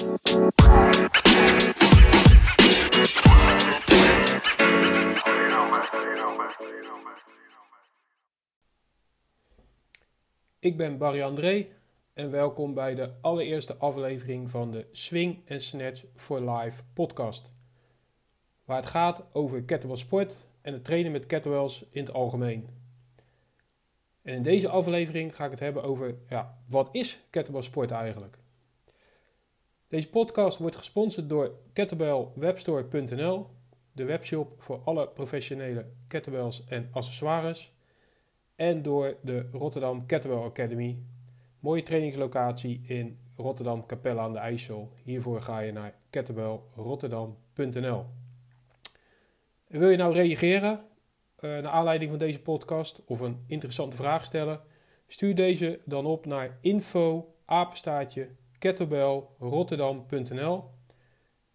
Ik ben Barry André en welkom bij de allereerste aflevering van de Swing and Snatch for Life podcast. Waar het gaat over kettlebell sport en het trainen met kettlebells in het algemeen. En in deze aflevering ga ik het hebben over, ja, wat is kettlebell sport eigenlijk? Deze podcast wordt gesponsord door kettlebellwebstore.nl, de webshop voor alle professionele kettlebells en accessoires en door de Rotterdam Kettlebell Academy. Mooie trainingslocatie in Rotterdam Capelle aan de IJssel. Hiervoor ga je naar kettlebellrotterdam.nl. Wil je nou reageren uh, naar aanleiding van deze podcast of een interessante vraag stellen? Stuur deze dan op naar info apenstaatje kettlebellrotterdam.nl.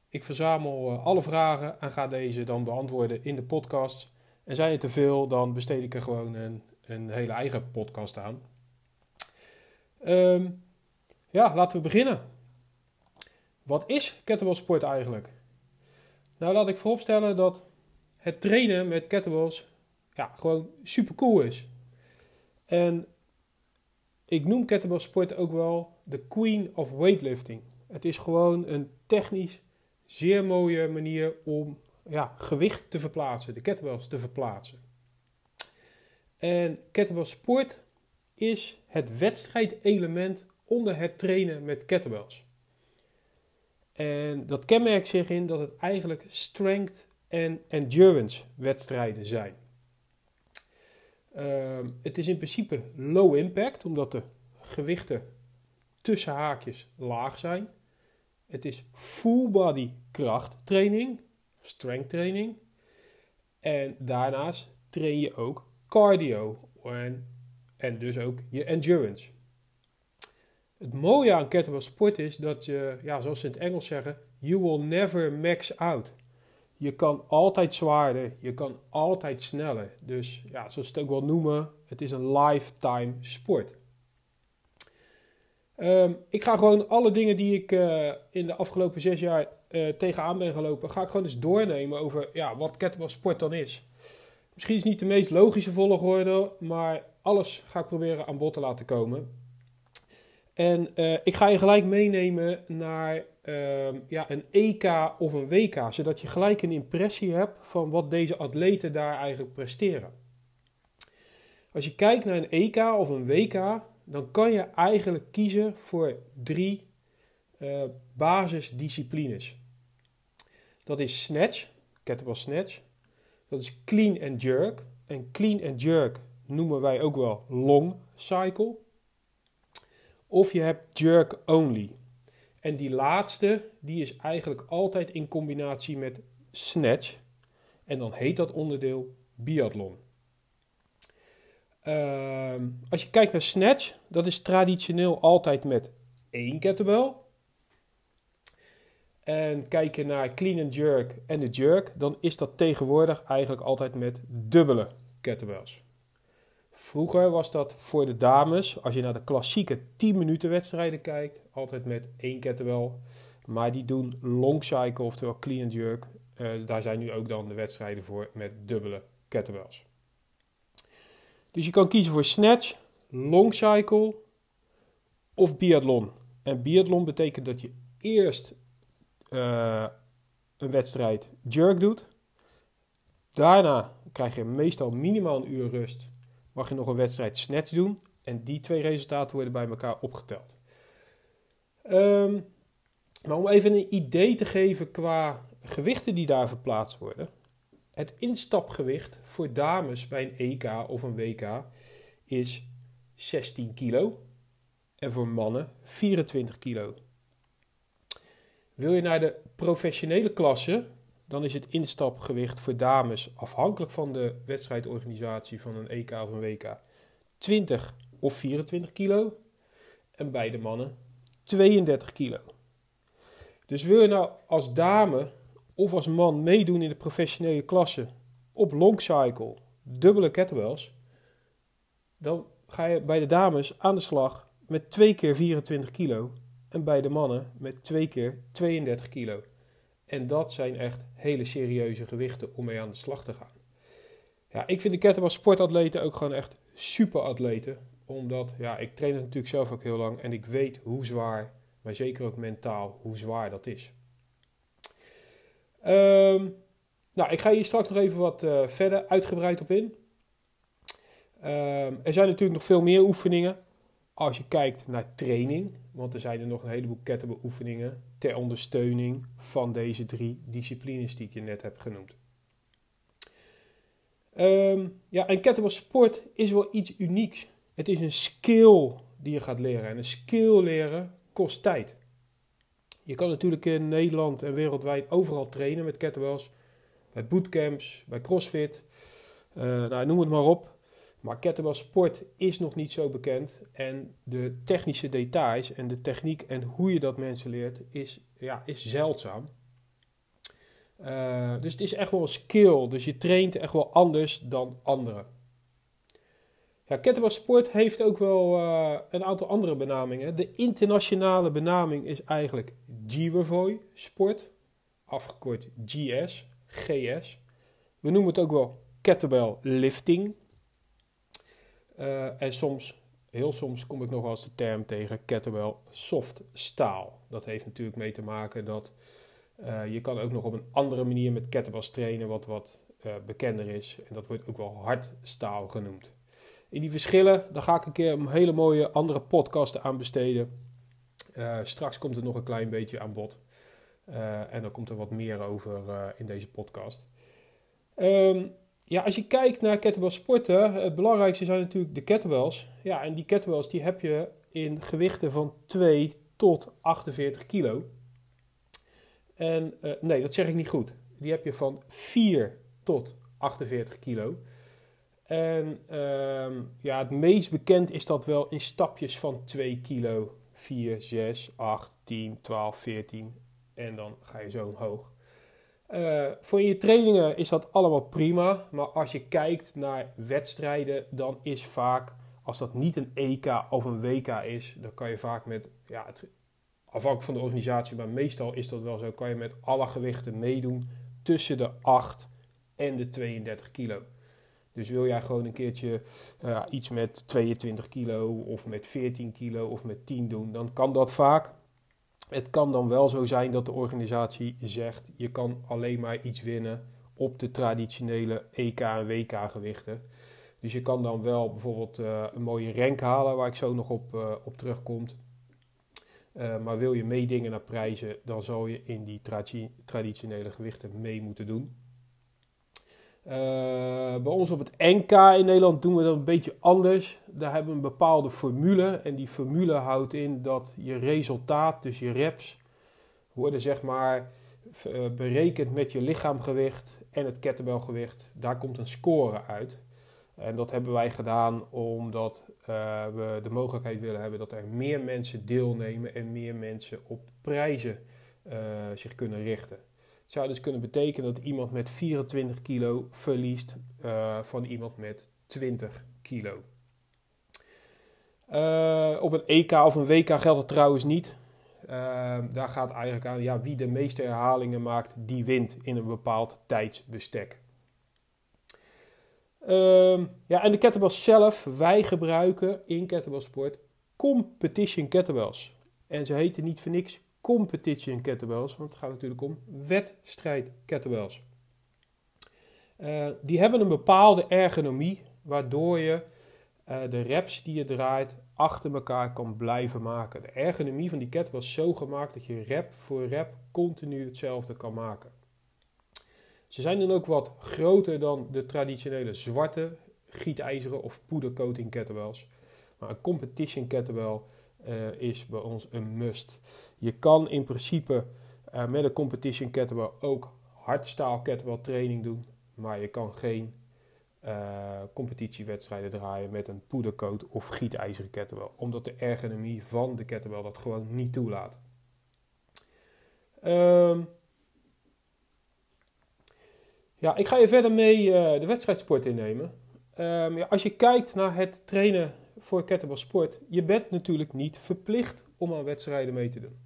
Ik verzamel uh, alle vragen en ga deze dan beantwoorden in de podcast. En zijn er te veel, dan besteed ik er gewoon een een hele eigen podcast aan. Um, ja, laten we beginnen. Wat is kettlebellsport eigenlijk? Nou, laat ik vooropstellen dat het trainen met kettlebells ja, gewoon super cool is. En ik noem kettlebellsport ook wel de queen of weightlifting. Het is gewoon een technisch zeer mooie manier om ja, gewicht te verplaatsen, de kettlebells te verplaatsen. En kettlebell sport is het wedstrijdelement onder het trainen met kettlebells. En dat kenmerkt zich in dat het eigenlijk strength en endurance wedstrijden zijn. Ehm, het is in principe low impact, omdat de gewichten tussen haakjes laag zijn. Het is full body krachttraining, strength training. En daarnaast train je ook cardio en, en dus ook je endurance. Het mooie aan kettlebell sport is dat je, ja, zoals ze in het Engels zeggen, you will never max out. Je kan altijd zwaarder, je kan altijd sneller. Dus ja, zoals ze het ook wel noemen, het is een lifetime sport. Ehm, ik ga gewoon alle dingen die ik uh, in de afgelopen zes jaar uh, tegenaan ben gelopen, ga ik gewoon eens doornemen over ja, wat kettlebell sport dan is. Misschien is het niet de meest logische volgorde, maar alles ga ik proberen aan bod te laten komen. En uh, ik ga je gelijk meenemen naar uh, ja, een EK of een WK, zodat je gelijk een impressie hebt van wat deze atleten daar eigenlijk presteren. Als je kijkt naar een EK of een WK, dan kan je eigenlijk kiezen voor drie uh, basisdisciplines. Dat is snatch, kettlebell snatch. Dat is clean and jerk. En clean and jerk noemen wij ook wel long cycle. Of je hebt jerk only. En die laatste, die is eigenlijk altijd in combinatie met snatch. En dan heet dat onderdeel biathlon. Uh, als je kijkt naar snatch, dat is traditioneel altijd met één kettlebell. En kijk je naar clean and jerk en de jerk, dan is dat tegenwoordig eigenlijk altijd met dubbele kettlebells. Vroeger was dat voor de dames, als je naar de klassieke 10 minuten wedstrijden kijkt, altijd met één kettlebell. Maar die doen long cycle, oftewel clean and jerk. Uh, daar zijn nu ook dan de wedstrijden voor met dubbele kettlebells. Dus je kan kiezen voor snatch, long cycle of biathlon. En biathlon betekent dat je eerst uh, een wedstrijd jerk doet. Daarna krijg je meestal minimaal een uur rust. Mag je nog een wedstrijd snatch doen. En die twee resultaten worden bij elkaar opgeteld. Um, maar om even een idee te geven qua gewichten die daar verplaatst worden. Het instapgewicht voor dames bij een EK of een WK is 16 kilo. En voor mannen 24 kilo. Wil je naar de professionele klasse, dan is het instapgewicht voor dames afhankelijk van de wedstrijdorganisatie van een EK of een WK 20 of 24 kilo. En bij de mannen 32 kilo. Dus wil je nou als dame of als man meedoen in de professionele klasse op long cycle, dubbele kettlebells, dan ga je bij de dames aan de slag met 2 keer 24 kilo en bij de mannen met 2 keer 32 kilo. En dat zijn echt hele serieuze gewichten om mee aan de slag te gaan. Ja, ik vind de kettlebell sportatleten ook gewoon echt super atleten. Omdat, ja, ik train het natuurlijk zelf ook heel lang en ik weet hoe zwaar, maar zeker ook mentaal, hoe zwaar dat is. Ehm, nou, ik ga hier straks nog even wat uh, verder uitgebreid op in. Ehm, er zijn natuurlijk nog veel meer oefeningen als je kijkt naar training. Want er zijn er nog een heleboel kettlebell oefeningen ter ondersteuning van deze drie disciplines die ik je net heb genoemd. Um, ja, en kettlebell sport is wel iets unieks. Het is een skill die je gaat leren. En een skill leren kost tijd. Je kan natuurlijk in Nederland en wereldwijd overal trainen met kettlebells. Bij bootcamps, bij crossfit, uh, nou, noem het maar op. Maar kettlebell sport is nog niet zo bekend. En de technische details en de techniek en hoe je dat mensen leert is, ja, is zeldzaam. Uh, dus het is echt wel een skill. Dus je traint echt wel anders dan anderen. Ja, sport heeft ook wel uh, een aantal andere benamingen. De internationale benaming is eigenlijk Jivoy sport, afgekort GS, GS. We noemen het ook wel kettlebell lifting. Uh, en soms, heel soms kom ik nog wel eens de term tegen kettlebell soft staal. Dat heeft natuurlijk mee te maken dat uh, je kan ook nog op een andere manier met kettlebells trainen wat wat bekender is. En dat wordt ook wel hardstaal genoemd. In die verschillen, daar ga ik een keer een hele mooie andere podcast aan besteden. Uh, straks komt er nog een klein beetje aan bod. en dan komt er wat meer over in deze podcast. Um, ja, als je kijkt naar kettlebell sporten, het belangrijkste zijn natuurlijk de kettlebells. Ja, en die kettlebells die heb je in gewichten van 2 tot 48 kilo. En nee, dat zeg ik niet goed. Die heb je van 4 tot 48 kilo. En uh, ja, het meest bekend is dat wel in stapjes van 2 kilo. 4, 6, 8, 10, 12, 14. En dan ga je zo omhoog. Uh, voor je trainingen is dat allemaal prima. Maar als je kijkt naar wedstrijden, dan is vaak, als dat niet een EK of een WK is, dan kan je vaak met, ja, afhankelijk van de organisatie, maar meestal is dat wel zo, kan je met alle gewichten meedoen tussen de 8 en de 32 kilo. Dus wil jij gewoon een keertje uh, iets met 22 kilo of met 14 kilo of met 10 doen, dan kan dat vaak. Het kan dan wel zo zijn dat de organisatie zegt: je kan alleen maar iets winnen op de traditionele EK en WK gewichten. Dus je kan dan wel bijvoorbeeld uh, een mooie rank halen, waar ik zo nog op, uh, op terugkom. Maar wil je meedingen naar prijzen, dan zal je in die traditionele gewichten mee moeten doen. Uh, bij ons op het NK in Nederland doen we dat een beetje anders. Daar hebben we een bepaalde formule. En die formule houdt in dat je resultaat, dus je reps, worden zeg maar uh, berekend met je lichaamgewicht en het kettlebellgewicht. Daar komt een score uit. En dat hebben wij gedaan omdat uh, we de mogelijkheid willen hebben dat er meer mensen deelnemen en meer mensen op prijzen zich kunnen richten. Zou dus kunnen betekenen dat iemand met 24 kilo verliest uh, van iemand met 20 kilo. Uh, op een EK of een WK geldt het trouwens niet. Uh, daar gaat eigenlijk aan ja, wie de meeste herhalingen maakt, die wint in een bepaald tijdsbestek. Ehm, ja, en de kettlebells zelf, wij gebruiken in kettlebellsport competition kettlebells. En ze heten niet voor niks competition kettlebells, want het gaat natuurlijk om wedstrijd kettlebells. Uh, die hebben een bepaalde ergonomie, waardoor je uh, de reps die je draait achter elkaar kan blijven maken. De ergonomie van die kettlebell is zo gemaakt dat je rep voor rep continu hetzelfde kan maken. Ze zijn dan ook wat groter dan de traditionele zwarte gietijzeren of poedercoating kettlebells. Maar een competition kettlebell uh, is bij ons een must. Je kan in principe uh, met een competition kettlebell ook hardstaal kettlebell training doen. Maar je kan geen uh, competitiewedstrijden draaien met een poedercoat of gietijzeren kettlebell. Omdat de ergonomie van de kettlebell dat gewoon niet toelaat. Um, ja, ik ga je verder mee uh, de wedstrijdsport innemen. Um, ja, als je kijkt naar het trainen voor kettlebell sport, je bent natuurlijk niet verplicht om aan wedstrijden mee te doen.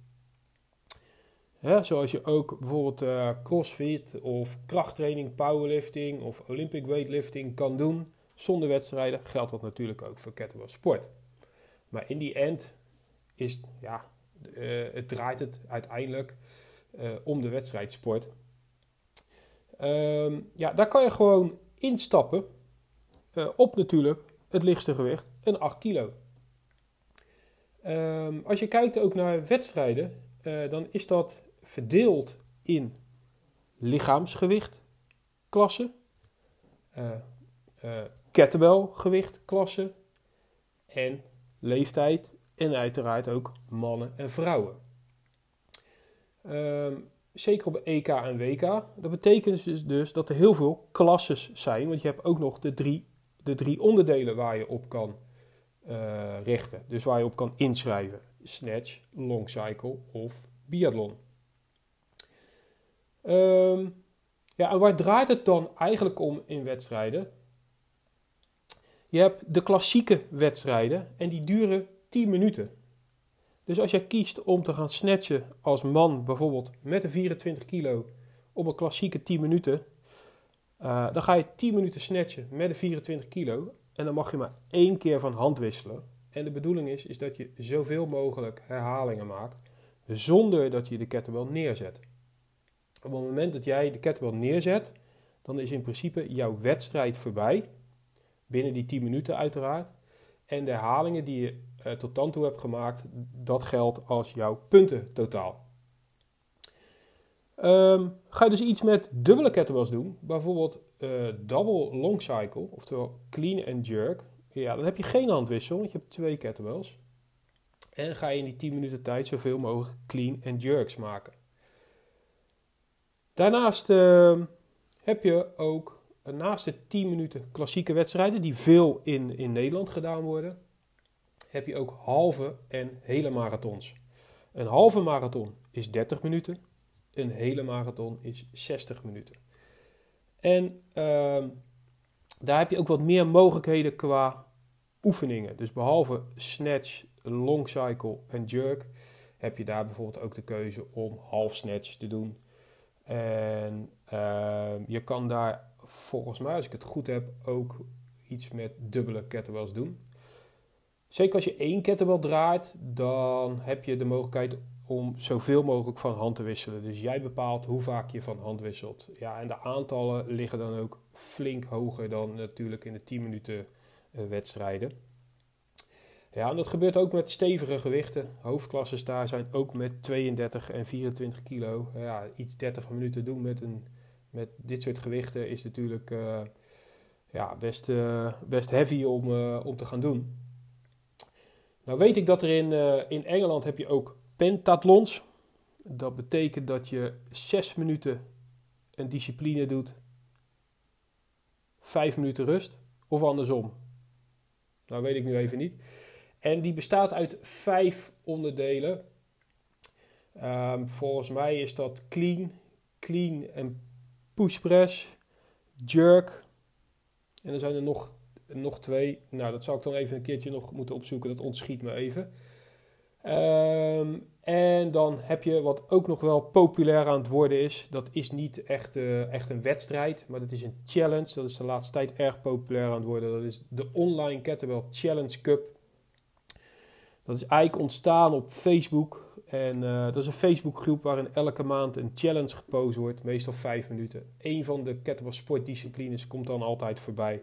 Zoals je ook bijvoorbeeld uh, crossfit of krachttraining, powerlifting of olympic weightlifting kan doen zonder wedstrijden, geldt dat natuurlijk ook voor kettlebell sport. Maar in die end is, ja, uh, het draait het uiteindelijk uh, om de wedstrijdsport. Um, ja, daar kan je gewoon instappen op natuurlijk het lichtste gewicht, een 8 kilo. Um, als je kijkt ook naar wedstrijden, dan is dat verdeeld in lichaamsgewicht klassen, uh, uh, kettlebellgewicht klassen en leeftijd en uiteraard ook mannen en vrouwen. Uh, zeker op EK en WK. Dat betekent dus, dus dat er heel veel klasses zijn, want je hebt ook nog de drie, de drie onderdelen waar je op kan uh, richten. Dus waar je op kan inschrijven. Snatch, long cycle of biathlon. Um, ja, en waar draait het dan eigenlijk om in wedstrijden? Je hebt de klassieke wedstrijden en die duren 10 minuten. Dus als jij kiest om te gaan snatchen als man, bijvoorbeeld met een 24 kilo, op een klassieke 10 minuten, uh, dan ga je 10 minuten snatchen met een 24 kilo. En dan mag je maar één keer van hand wisselen. En de bedoeling is, is dat je zoveel mogelijk herhalingen maakt, zonder dat je de kettlebell neerzet. Op het moment dat jij de kettlebell neerzet, dan is in principe jouw wedstrijd voorbij. Binnen die 10 minuten uiteraard. En de herhalingen die je uh, tot dan toe hebt gemaakt, dat geldt als jouw punten totaal. Um, ga je dus iets met dubbele kettlebells doen, bijvoorbeeld uh, double long cycle, oftewel clean and jerk, ja, dan heb je geen handwissel, want je hebt twee kettlebells. En ga je in die 10 minuten tijd zoveel mogelijk clean and jerks maken. Daarnaast uh, heb je ook uh, naast de 10 minuten klassieke wedstrijden, die veel in, in Nederland gedaan worden, heb je ook halve en hele marathons. Een halve marathon is 30 minuten, een hele marathon is 60 minuten. En uh, daar heb je ook wat meer mogelijkheden qua oefeningen. Dus behalve snatch, long cycle en jerk, heb je daar bijvoorbeeld ook de keuze om half snatch te doen en uh, je kan daar volgens mij, als ik het goed heb, ook iets met dubbele kettlebells doen. Zeker als je één kettlebell draait, dan heb je de mogelijkheid om zoveel mogelijk van hand te wisselen. Dus jij bepaalt hoe vaak je van hand wisselt. Ja, en de aantallen liggen dan ook flink hoger dan natuurlijk in de 10 minuten uh, wedstrijden. Ja, en dat gebeurt ook met stevige gewichten. Hoofdklasses daar zijn ook met 32 en 24 kilo. Ja, iets 30 minuten doen met, een, met dit soort gewichten is natuurlijk uh, ja, best, uh, best heavy om, uh, om te gaan doen. Nou weet ik dat er in, in Engeland heb je ook pentathlons. Dat betekent dat je 6 minuten een discipline doet, 5 minuten rust of andersom. Nou weet ik nu even niet. En die bestaat uit vijf onderdelen. Um, volgens mij is dat clean, clean en push press, jerk. En er zijn er nog, nog twee. Nou, dat zou ik dan even een keertje nog moeten opzoeken. Dat ontschiet me even. Um, en dan heb je wat ook nog wel populair aan het worden is. Dat is niet echt, uh, echt een wedstrijd, maar dat is een challenge. Dat is de laatste tijd erg populair aan het worden. Dat is de Online Kettlebell Challenge Cup. Dat is eigenlijk ontstaan op Facebook. En uh, dat is een Facebookgroep waarin elke maand een challenge gepost wordt, meestal vijf minuten. Een van de kettlebell sportdisciplines komt dan altijd voorbij.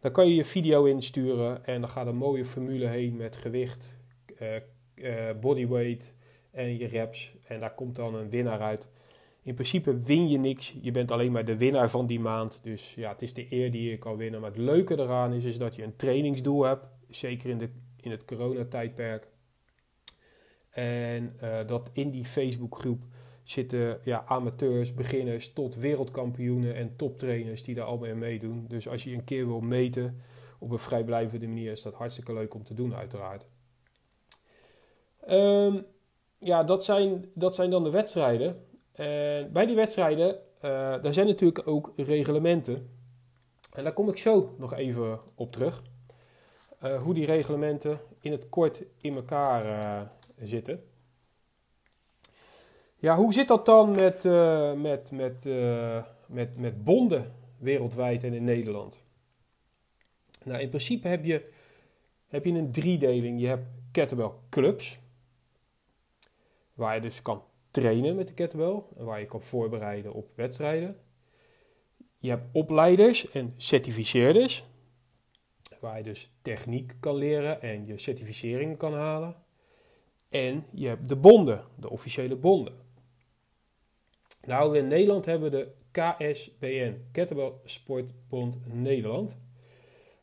Dan kan je je video insturen en dan gaat een mooie formule heen met gewicht, uh, uh, bodyweight en je reps. En daar komt dan een winnaar uit. In principe win je niks. Je bent alleen maar de winnaar van die maand. Dus ja, het is de eer die je kan winnen. Maar het leuke eraan is, is dat je een trainingsdoel hebt. Zeker in de in het coronatijdperk. En uh, dat in die Facebookgroep zitten ja, amateurs, beginners tot wereldkampioenen en toptrainers die daar allemaal in meedoen. Dus als je een keer wil meten op een vrijblijvende manier, is dat hartstikke leuk om te doen, uiteraard. Um, ja, dat zijn, dat zijn dan de wedstrijden. En bij die wedstrijden, uh, daar zijn natuurlijk ook reglementen. En daar kom ik zo nog even op terug. Uh, hoe die reglementen in het kort in elkaar uh, zitten. Ja, hoe zit dat dan met, uh, met, met, met, met bonden wereldwijd en in Nederland? Nou, in principe heb je, heb je een driedeling. Je hebt kettlebell clubs, waar je dus kan trainen met de kettlebell en waar je kan voorbereiden op wedstrijden. Je hebt opleiders en certificeerders, waar je dus techniek kan leren en je certificeringen kan halen. En je hebt de bonden, de officiële bonden. Nou, in Nederland hebben we de KSBN, Kettlebell Sportbond Nederland.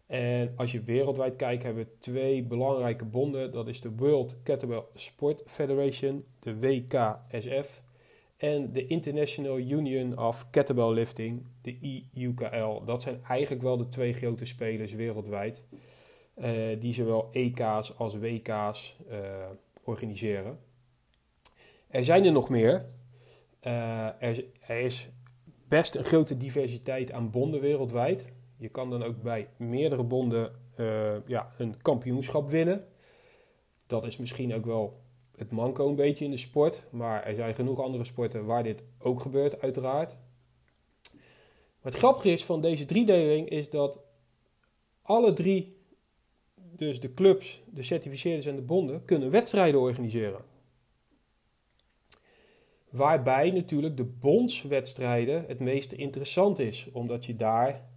En als je wereldwijd kijkt, hebben we twee belangrijke bonden. Dat is de World Kettlebell Sport Federation, de WKSF, en de International Union of Kettlebell Lifting, de IUKL. Dat zijn eigenlijk wel de twee grote spelers wereldwijd, uh, die zowel EK's als WK's eh, organiseren. Er zijn er nog meer. Uh, er, is best een grote diversiteit aan bonden wereldwijd. Je kan dan ook bij meerdere bonden ja, een kampioenschap winnen. Dat is misschien ook wel het manco een beetje in de sport. Maar er zijn genoeg andere sporten waar dit ook gebeurt, uiteraard. Het grappige is van deze driedeling is dat alle drie, dus de clubs, de certificeerders en de bonden, kunnen wedstrijden organiseren. Waarbij natuurlijk de bondswedstrijden het meest interessant is, omdat je daar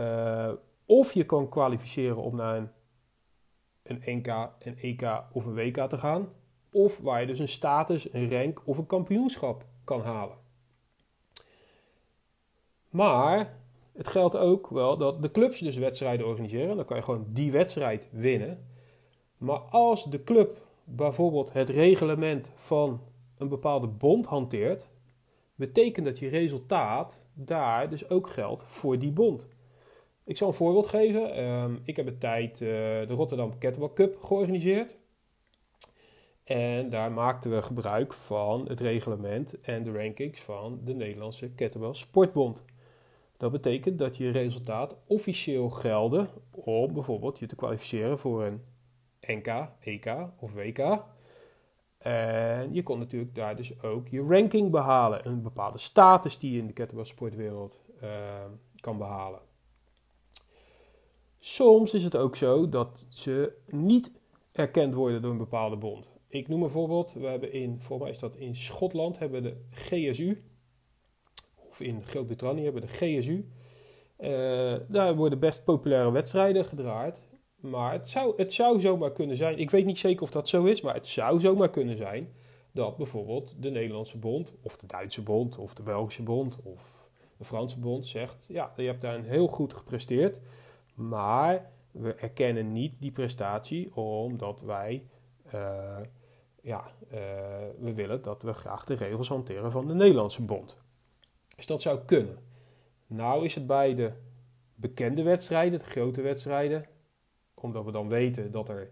uh, of je kan kwalificeren om naar een, een NK, een EK of een WK te gaan. Of waar je dus een status, een rank of een kampioenschap kan halen. Maar het geldt ook wel dat de clubs dus wedstrijden organiseren. Dan kan je gewoon die wedstrijd winnen. Maar als de club bijvoorbeeld het reglement van een bepaalde bond hanteert, betekent dat je resultaat daar dus ook geldt voor die bond. Ik zal een voorbeeld geven. Ehm, ik heb een tijd uh, de Rotterdam Kettlebell Cup georganiseerd. En daar maakten we gebruik van het reglement en de rankings van de Nederlandse Kettlebell Sportbond. Dat betekent dat je resultaat officieel gelden om bijvoorbeeld je te kwalificeren voor een NK, EK of WK. En je kon natuurlijk daar dus ook je ranking behalen. Een bepaalde status die je in de kettlebell sportwereld uh, kan behalen. Soms is het ook zo dat ze niet erkend worden door een bepaalde bond. Ik noem een voorbeeld. We hebben in, voor mij is dat in Schotland, hebben de GSU. Of in Groot-Brittannië hebben de GSU. Eh, daar worden best populaire wedstrijden gedraaid. Maar het zou, het zou zomaar kunnen zijn. Ik weet niet zeker of dat zo is, maar het zou zomaar kunnen zijn dat bijvoorbeeld de Nederlandse bond, of de Duitse bond, of de Belgische bond, of de Franse bond zegt: Ja, je hebt daar heel goed gepresteerd. Maar we erkennen niet die prestatie omdat wij, uh, ja, uh, we willen dat we graag de regels hanteren van de Nederlandse bond. Dus dat zou kunnen. Nou is het bij de bekende wedstrijden, de grote wedstrijden, omdat we dan weten dat er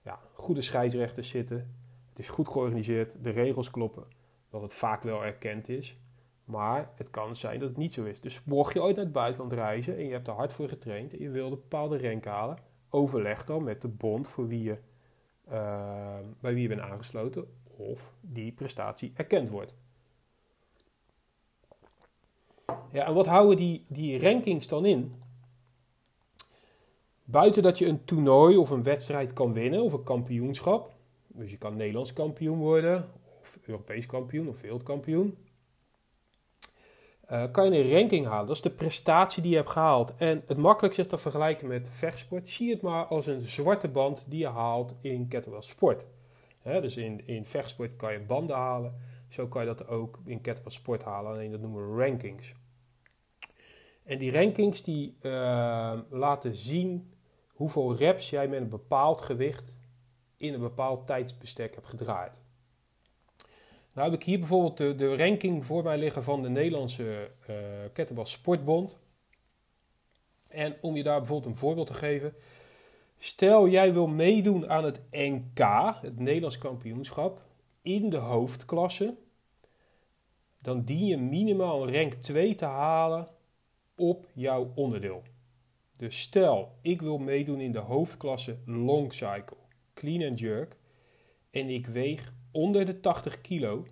ja, goede scheidsrechters zitten, het is goed georganiseerd, de regels kloppen, dat het vaak wel erkend is. Maar het kan zijn dat het niet zo is. Dus mocht je ooit naar het buitenland reizen en je hebt er hard voor getraind en je wil een bepaalde rank halen, overleg dan met de bond voor wie je, uh, bij wie je bent aangesloten of die prestatie erkend wordt. Ja, en wat houden die, die rankings dan in? Buiten dat je een toernooi of een wedstrijd kan winnen of een kampioenschap, dus je kan Nederlands kampioen worden, of Europees kampioen of wereldkampioen, uh, kan je een ranking halen. Dat is de prestatie die je hebt gehaald. En het makkelijkste is te vergelijken met vechtsport. Zie het maar als een zwarte band die je haalt in kettlebell sport. dus in, in vechtsport kan je banden halen. Zo kan je dat ook in kettlebell sport halen. Alleen dat noemen we rankings. En die rankings die uh, laten zien hoeveel reps jij met een bepaald gewicht in een bepaald tijdsbestek hebt gedraaid. Nou heb ik hier bijvoorbeeld de, de ranking voor mij liggen van de Nederlandse uh, Sportbond. En om je daar bijvoorbeeld een voorbeeld te geven. Stel jij wil meedoen aan het NK, het Nederlands kampioenschap, in de hoofdklasse. Dan dien je minimaal een rank 2 te halen op jouw onderdeel. Dus stel, ik wil meedoen in de hoofdklasse long cycle, clean and jerk, en ik weeg onder de 80 kilo,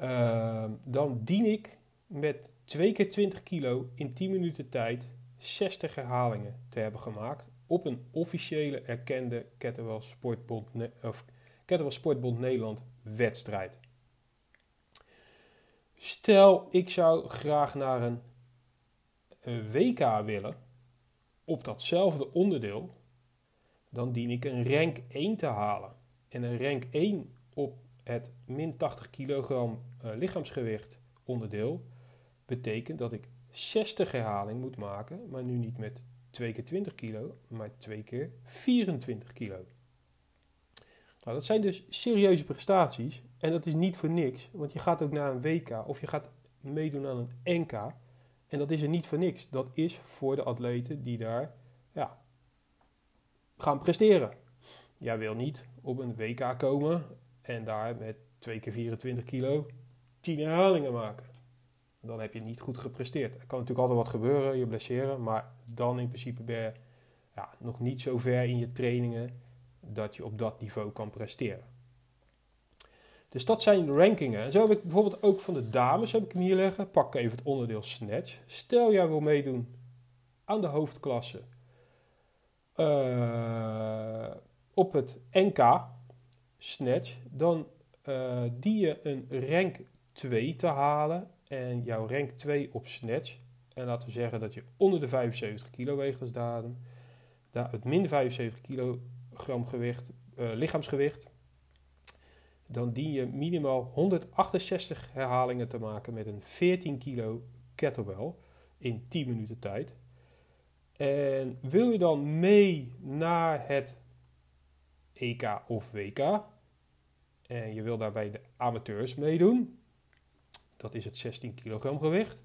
uh, dan dien ik met 2 keer 20 kilo in 10 minuten tijd 60 herhalingen te hebben gemaakt op een officiële erkende Kettlebell Sportbond, of Kettlebell Sportbond Nederland wedstrijd. Stel, ik zou graag naar een WK willen op datzelfde onderdeel, dan dien ik een rank 1 te halen. En een rank 1 op het min 80 kilogram uh, lichaamsgewicht onderdeel betekent dat ik 60 herhaling moet maken, maar nu niet met 2 keer 20 kilo, maar 2 keer 24 kilo. Nou, dat zijn dus serieuze prestaties en dat is niet voor niks, want je gaat ook naar een WK of je gaat meedoen aan een NK en dat is er niet voor niks. Dat is voor de atleten die daar ja, gaan presteren. Jij wil niet op een WK komen en daar met 2 keer 24 kilo 10 herhalingen maken. Dan heb je niet goed gepresteerd. Er kan natuurlijk altijd wat gebeuren, je blesseren, maar dan in principe ben je ja, nog niet zo ver in je trainingen dat je op dat niveau kan presteren. Dus dat zijn de rankingen. En zo heb ik bijvoorbeeld ook van de dames, heb ik hem hier liggen. Pak even het onderdeel snatch. Stel jij wil meedoen aan de hoofdklasse uh, op het NK snatch, dan uh, die je een rank 2 te halen. En jouw rank 2 op snatch. En laten we zeggen dat je onder de 75 kilo weegt als. Daar het min 75 kilogram gewicht, uh, lichaamsgewicht dan dien je minimaal 168 herhalingen te maken met een 14 kilo kettlebell in 10 minuten tijd. En wil je dan mee naar het EK of WK en je wil daarbij de amateurs meedoen, dat is het 16 kilogram gewicht,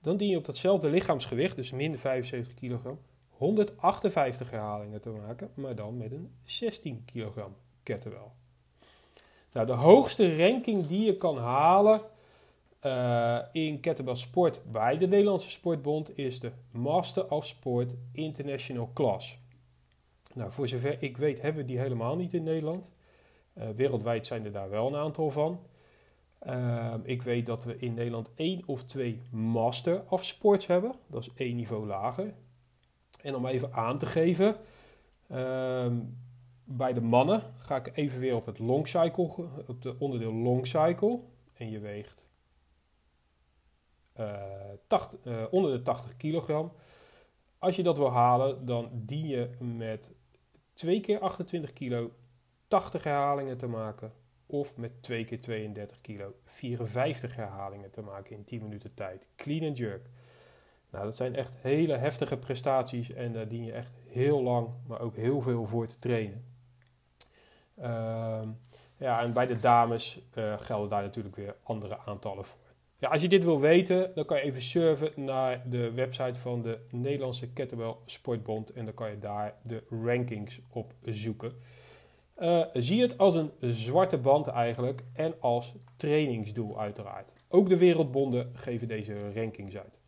dan dien je op datzelfde lichaamsgewicht, dus min 75 kilogram, 158 herhalingen te maken, maar dan met een 16 kilogram kettlebell. Nou, de hoogste ranking die je kan halen uh, in kettlebell sport bij de Nederlandse Sportbond is de Master of Sport International Class. Nou, voor zover ik weet hebben we die helemaal niet in Nederland. Uh, wereldwijd zijn er daar wel een aantal van. Uh, ik weet dat we in Nederland één of twee Master of Sports hebben. Dat is één niveau lager. En om even aan te geven, ehm, bij de mannen ga ik even weer op het long cycle, op de onderdeel long cycle. En je weegt uh, eh, 80, uh, eh, onder de 80 kilogram. Als je dat wil halen, dan dien je met 2 keer 28 kilo 80 herhalingen te maken. Of met 2 keer 32 kilo 54 herhalingen te maken in 10 minuten tijd. Clean and jerk. Nou, dat zijn echt hele heftige prestaties en daar dien je echt heel lang, maar ook heel veel voor te trainen. Ehm, ja, en bij de dames uh, gelden daar natuurlijk weer andere aantallen voor. Ja, als je dit wil weten, dan kan je even surfen naar de website van de Nederlandse Kettlebell Sportbond en dan kan je daar de rankings op zoeken. Uh, zie het als een zwarte band eigenlijk en als trainingsdoel uiteraard. Ook de wereldbonden geven deze rankings uit.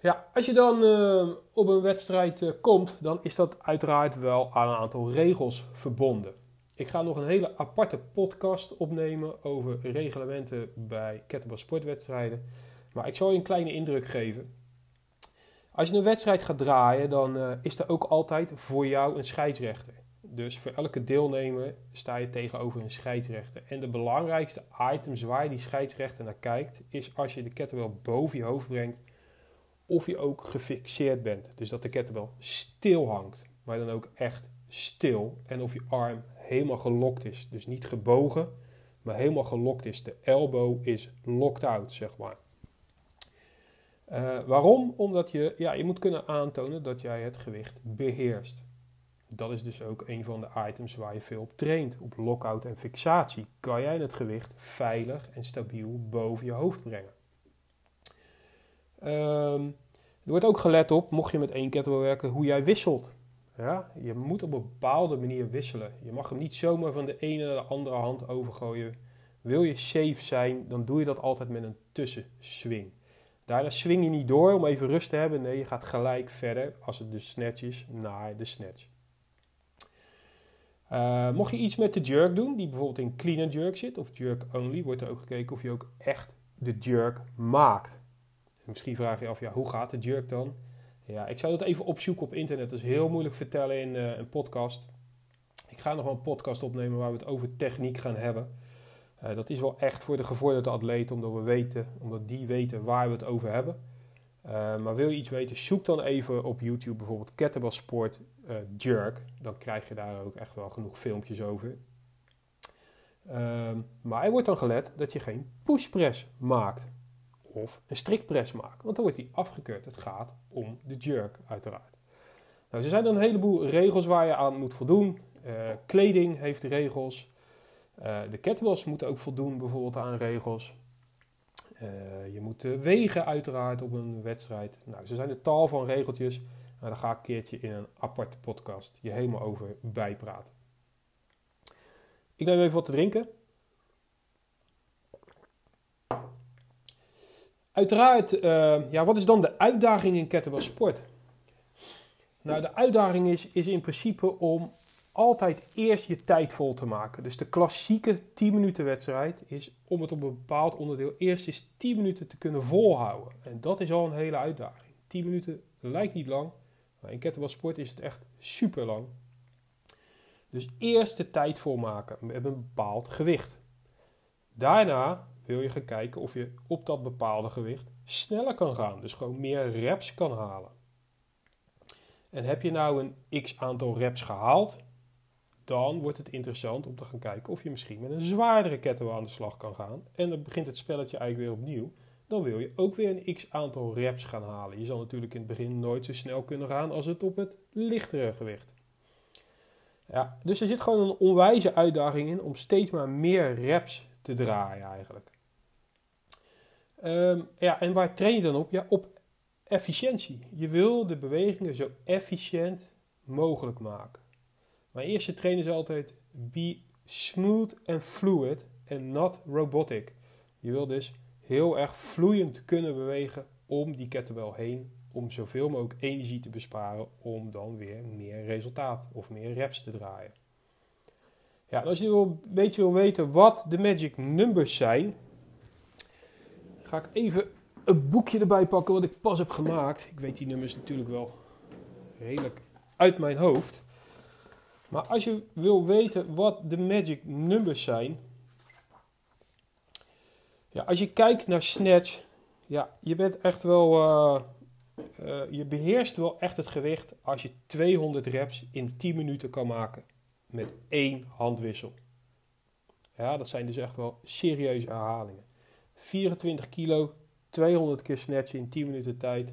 Ja, als je dan uh, op een wedstrijd uh, komt, dan is dat uiteraard wel aan een aantal regels verbonden. Ik ga nog een hele aparte podcast opnemen over reglementen bij kettlebell sportwedstrijden. Maar ik zal je een kleine indruk geven. Als je een wedstrijd gaat draaien, dan uh, is er ook altijd voor jou een scheidsrechter. Dus voor elke deelnemer sta je tegenover een scheidsrechter. En de belangrijkste items waar die scheidsrechter naar kijkt, is als je de kettlebell boven je hoofd brengt of je ook gefixeerd bent. Dus dat de kettlebell stil hangt, maar dan ook echt stil. En of je arm helemaal gelokt is. Dus niet gebogen, maar helemaal gelokt is. De elbow is locked out, zeg maar. Uh, waarom? Omdat je, ja, je moet kunnen aantonen dat jij het gewicht beheerst. Dat is dus ook een van de items waar je veel op traint. Op lockout en fixatie kan jij het gewicht veilig en stabiel boven je hoofd brengen. Um, er wordt ook gelet op, mocht je met één kettlebell werken, hoe jij wisselt. Ja, je moet op een bepaalde manier wisselen. Je mag hem niet zomaar van de ene naar de andere hand overgooien. Wil je safe zijn, dan doe je dat altijd met een tussenswing. Daarna swing je niet door om even rust te hebben. Nee, je gaat gelijk verder, als het dus snatch is, naar de snatch. Uh, mocht je iets met de jerk doen, die bijvoorbeeld in clean and jerk zit, of jerk only, wordt er ook gekeken of je ook echt de jerk maakt. Misschien vraag je af, ja, hoe gaat de jerk dan? Ja, ik zou dat even opzoeken op internet. Dat is heel moeilijk vertellen in uh, een podcast. Ik ga nog wel een podcast opnemen waar we het over techniek gaan hebben. Uh, dat is wel echt voor de gevorderde atleet, omdat we weten, omdat die weten waar we het over hebben. Uh, maar wil je iets weten, zoek dan even op YouTube bijvoorbeeld Kettlebell Sport Jerk. Dan krijg je daar ook echt wel genoeg filmpjes over. Um, maar er wordt dan gelet dat je geen pushpress maakt of een strikpress maken. Want dan wordt die afgekeurd. Het gaat om de jerk, uiteraard. Nou, er zijn een heleboel regels waar je aan moet voldoen. Uh, kleding heeft regels. Uh, de kettlebells moeten ook voldoen bijvoorbeeld aan regels. Uh, je moet wegen uiteraard op een wedstrijd. Nou, er zijn een tal van regeltjes. Nou, daar ga ik een keertje in een aparte podcast je helemaal over bijpraten. Ik neem even wat te drinken. Uiteraard, uh, ja, wat is dan de uitdaging in kettlebell sport? Nou, de uitdaging is, is in principe om altijd eerst je tijd vol te maken. Dus de klassieke 10 minuten wedstrijd is om het op een bepaald onderdeel eerst eens 10 minuten te kunnen volhouden. En dat is al een hele uitdaging. 10 minuten lijkt niet lang, maar in kettlebell sport is het echt super lang. Dus eerst de tijd volmaken met een bepaald gewicht. Daarna wil je gaan kijken of je op dat bepaalde gewicht sneller kan gaan. Dus gewoon meer reps kan halen. En heb je nou een x aantal reps gehaald, dan wordt het interessant om te gaan kijken of je misschien met een zwaardere kettlebell aan de slag kan gaan. En dan begint het spelletje eigenlijk weer opnieuw. Dan wil je ook weer een x aantal reps gaan halen. Je zal natuurlijk in het begin nooit zo snel kunnen gaan als het op het lichtere gewicht. Ja, dus er zit gewoon een onwijze uitdaging in om steeds maar meer reps te draaien eigenlijk. Um, ja, en waar train je dan op? Ja, op efficiëntie. Je wil de bewegingen zo efficiënt mogelijk maken. Mijn eerste trainer is altijd be smooth and fluid and not robotic. Je wil dus heel erg vloeiend kunnen bewegen om die kettlebell heen, om zoveel mogelijk energie te besparen, om dan weer meer resultaat of meer reps te draaien. Ja, als je een beetje wil weten wat de magic numbers zijn, ga ik even een boekje erbij pakken wat ik pas heb gemaakt. Ik weet die nummers natuurlijk wel redelijk uit mijn hoofd. Maar als je wil weten wat de magic numbers zijn. Ja, als je kijkt naar snatch. Ja, je bent echt wel. Uh, uh, je beheerst wel echt het gewicht als je 200 reps in 10 minuten kan maken. Met één handwissel. Ja, dat zijn dus echt wel serieuze herhalingen. 24 kilo, 200 keer snatchen in 10 minuten tijd.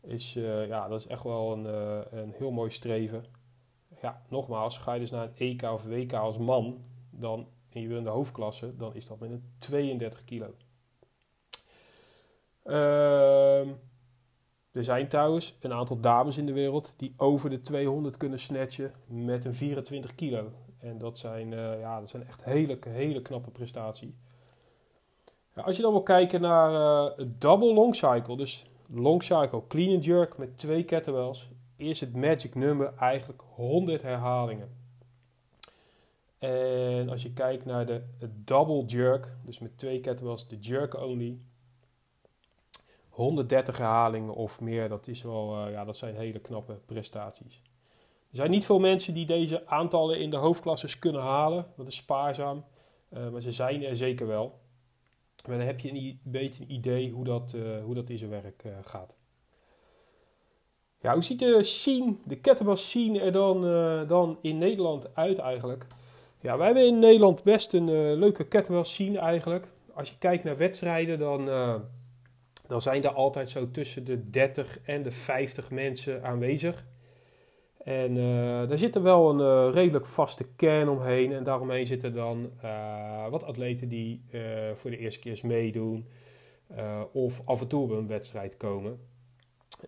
Is, uh, ja, dat is echt wel een, uh, een heel mooi streven. Ja, nogmaals, ga je dus naar een EK of WK als man, dan, en je wil in de hoofdklasse, dan is dat met een 32 kilo. Uh, er zijn trouwens een aantal dames in de wereld die over de 200 kunnen snatchen met een 24 kilo. En dat zijn, uh, ja, dat zijn echt hele, hele knappe prestaties. Als je dan wil kijken naar uh, double long cycle, dus long cycle clean and jerk met twee kettlebells, is het magic number eigenlijk 100 herhalingen. En als je kijkt naar de double jerk, dus met twee kettlebells, de jerk only, 130 herhalingen of meer, dat, is wel, uh, ja, dat zijn hele knappe prestaties. Er zijn niet veel mensen die deze aantallen in de hoofdklasses kunnen halen, dat is spaarzaam, uh, maar ze zijn er zeker wel. Maar dan heb je een een idee hoe dat, uh, hoe dat in zijn werk uh, gaat. Ja, hoe ziet de scene, de kettlebell scene er dan, uh, dan in Nederland uit eigenlijk? Ja, wij hebben in Nederland best een leuke kettlebell scene eigenlijk. Als je kijkt naar wedstrijden, dan, dan zijn er altijd zo tussen de 30 en de 50 mensen aanwezig. En uh, daar zit er wel een uh, redelijk vaste kern omheen. En daaromheen zitten dan uh, wat atleten die voor de eerste keer eens meedoen. of af en toe op een wedstrijd komen.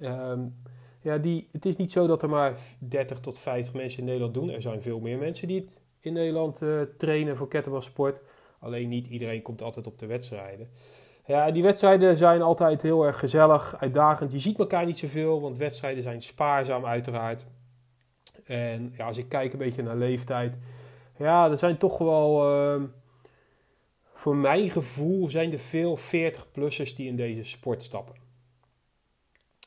Um, ja, die, het is niet zo dat er maar 30 tot 50 mensen in Nederland doen. Er zijn veel meer mensen die het in Nederland trainen voor kettlebellsport. Alleen niet iedereen komt altijd op de wedstrijden. Ja, die wedstrijden zijn altijd heel erg gezellig, uitdagend. Je ziet elkaar niet zoveel, want wedstrijden zijn spaarzaam uiteraard. En ja, als ik kijk een beetje naar leeftijd, ja, er zijn toch wel, uh, voor mijn gevoel, zijn er veel 40-plussers die in deze sport stappen.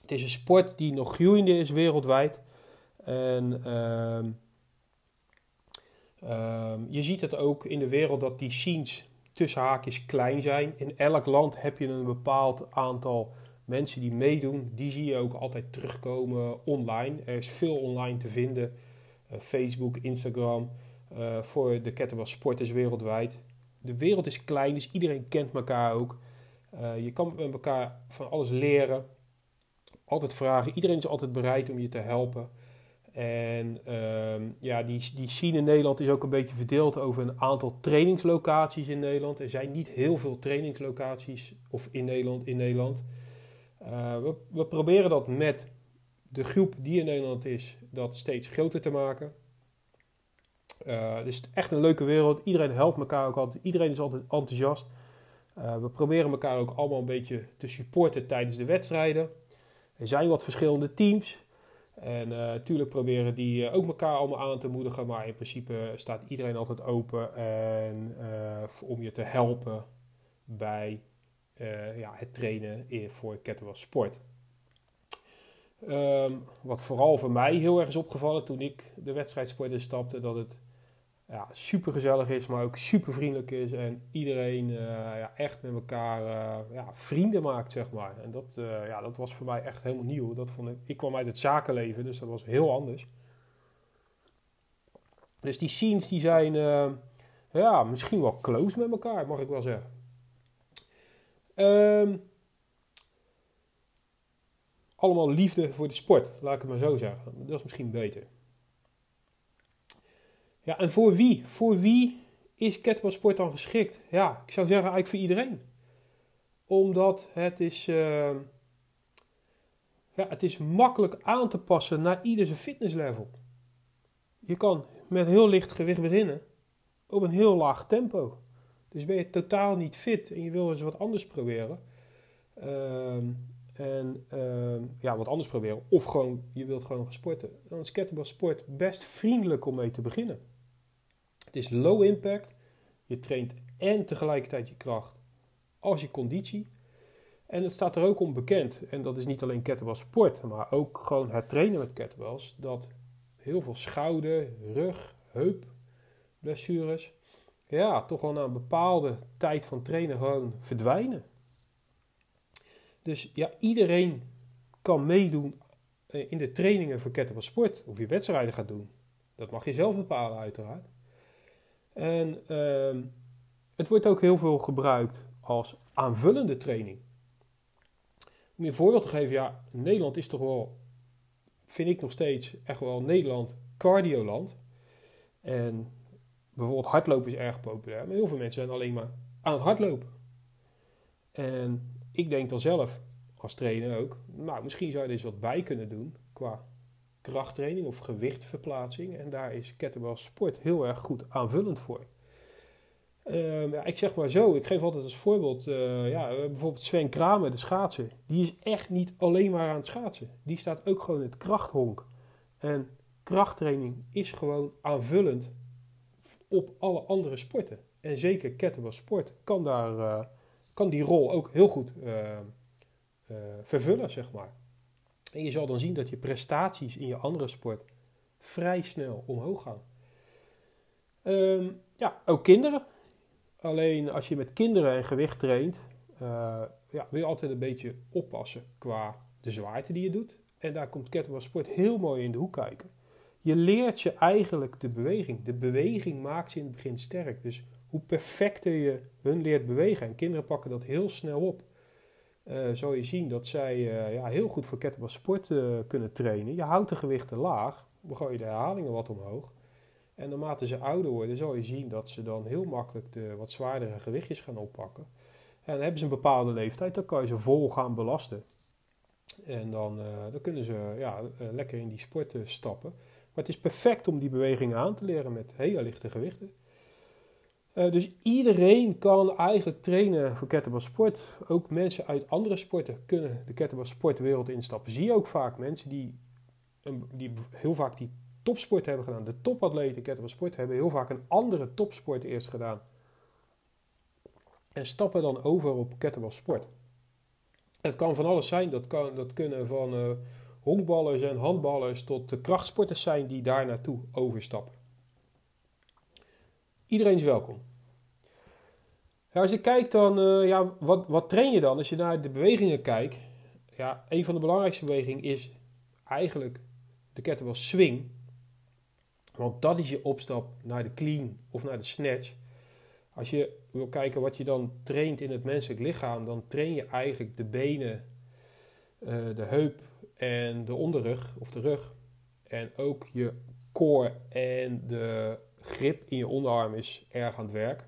Het is een sport die nog groeiende is wereldwijd. En uh, uh, je ziet het ook in de wereld dat die scenes tussen haakjes klein zijn. In elk land heb je een bepaald aantal mensen die meedoen. Die zie je ook altijd terugkomen online. Er is veel online te vinden. Uh, Facebook, Instagram. Uh, voor de kettlebell sporters wereldwijd. De wereld is klein, dus iedereen kent elkaar ook. Uh, je kan met elkaar van alles leren. Altijd vragen. Iedereen is altijd bereid om je te helpen. En uh, ja, die, die scene in Nederland is ook een beetje verdeeld over een aantal trainingslocaties in Nederland. Er zijn niet heel veel trainingslocaties of in Nederland. In Nederland. Uh, we, proberen dat met de groep die in Nederland is, dat steeds groter te maken. Uh, het is echt een leuke wereld. Iedereen helpt elkaar ook altijd. Iedereen is altijd enthousiast. Uh, we proberen elkaar ook allemaal een beetje te supporten tijdens de wedstrijden. Er zijn wat verschillende teams. En natuurlijk proberen die ook elkaar allemaal aan te moedigen. Maar in principe staat iedereen altijd open en, om je te helpen bij ja, het trainen voor kettlebell sport. Um, wat vooral voor mij heel erg is opgevallen toen ik de wedstrijdsport instapte, dat het ja, super gezellig is, maar ook super vriendelijk is. En iedereen uh, ja, echt met elkaar uh, ja, vrienden maakt, zeg maar. En dat, ja, dat was voor mij echt helemaal nieuw. Dat vond ik, ik kwam uit het zakenleven, dus dat was heel anders. Dus die scenes die zijn ja, misschien wel close met elkaar, mag ik wel zeggen. Um, allemaal liefde voor de sport, laat ik het maar zo zeggen. Dat is misschien beter. Ja, en voor wie? Voor wie is kettlebellsport dan geschikt? Ja, ik zou zeggen eigenlijk voor iedereen. Omdat het is, uh, ja, het is makkelijk aan te passen naar ieder fitnesslevel. Je kan met heel licht gewicht beginnen op een heel laag tempo. Dus ben je totaal niet fit en je wil eens wat anders proberen. Uh, en uh, ja, wat anders proberen. Of gewoon, je wilt gewoon gaan sporten. Dan is kettlebellsport best vriendelijk om mee te beginnen. Het is low impact. Je traint en tegelijkertijd je kracht als je conditie. En het staat er ook om bekend. En dat is niet alleen kettlebell sport, maar ook gewoon het trainen met kettlebells. Dat heel veel schouder, rug, heup blessures. Ja, toch wel na een bepaalde tijd van trainen gewoon verdwijnen. Dus ja, iedereen kan meedoen eh, in de trainingen voor kettlebell sport. Of je wedstrijden gaat doen. Dat mag je zelf bepalen uiteraard. En uh, het wordt ook heel veel gebruikt als aanvullende training. Om je een voorbeeld te geven, ja, Nederland is toch wel, vind ik nog steeds, echt wel Nederland cardioland. En bijvoorbeeld hardlopen is erg populair, maar heel veel mensen zijn alleen maar aan het hardlopen. En ik denk dan zelf, als trainer ook, nou, misschien zou je er eens wat bij kunnen doen qua krachttraining of gewichtverplaatsing. En daar is kettlebell sport heel erg goed aanvullend voor. Uh, ja, ik zeg maar zo, ik geef altijd als voorbeeld, uh, ja, bijvoorbeeld Sven Kramer, de schaatser. Die is echt niet alleen maar aan het schaatsen. Die staat ook gewoon in het krachthonk. En krachttraining is gewoon aanvullend op alle andere sporten. En zeker kettlebell sport kan, daar, uh, kan die rol ook heel goed uh, vervullen, zeg maar. En je zal dan zien dat je prestaties in je andere sport vrij snel omhoog gaan. Um, ja, ook kinderen. Alleen als je met kinderen en gewicht traint, ja, wil je altijd een beetje oppassen qua de zwaarte die je doet. En daar komt kettlebell sport heel mooi in de hoek kijken. Je leert je eigenlijk de beweging. De beweging maakt ze in het begin sterk. Dus hoe perfecter je hun leert bewegen. En kinderen pakken dat heel snel op uh, zal je zien dat zij uh, ja, heel goed voor kettlebell sport uh, kunnen trainen. Je houdt de gewichten laag, dan gooi je de herhalingen wat omhoog. En naarmate ze ouder worden, zal je zien dat ze dan heel makkelijk de wat zwaardere gewichtjes gaan oppakken. En dan hebben ze een bepaalde leeftijd, dan kan je ze vol gaan belasten. En dan, dan kunnen ze ja, lekker in die sport stappen. Maar het is perfect om die bewegingen aan te leren met hele lichte gewichten. Uh, dus iedereen kan eigenlijk trainen voor kettlebell sport. Ook mensen uit andere sporten kunnen de kettlebell sportwereld instappen. Zie je ook vaak mensen die, die heel vaak die topsport hebben gedaan. De topatleten kettlebell sport hebben heel vaak een andere topsport eerst gedaan. En stappen dan over op kettlebell sport. Het kan van alles zijn. Dat, kan, dat kunnen van uh, honkballers en handballers tot de krachtsporters zijn die daar naartoe overstappen. Iedereen is welkom. als je kijkt dan, uh, ja, wat, wat train je dan? Als je naar de bewegingen kijkt, ja, een van de belangrijkste bewegingen is eigenlijk de kettlebell swing. Want dat is je opstap naar de clean of naar de snatch. Als je wil kijken wat je dan traint in het menselijk lichaam, dan train je eigenlijk de benen, uh, de heup en de onderrug of de rug. En ook je core en de grip in je onderarm is erg aan het werk.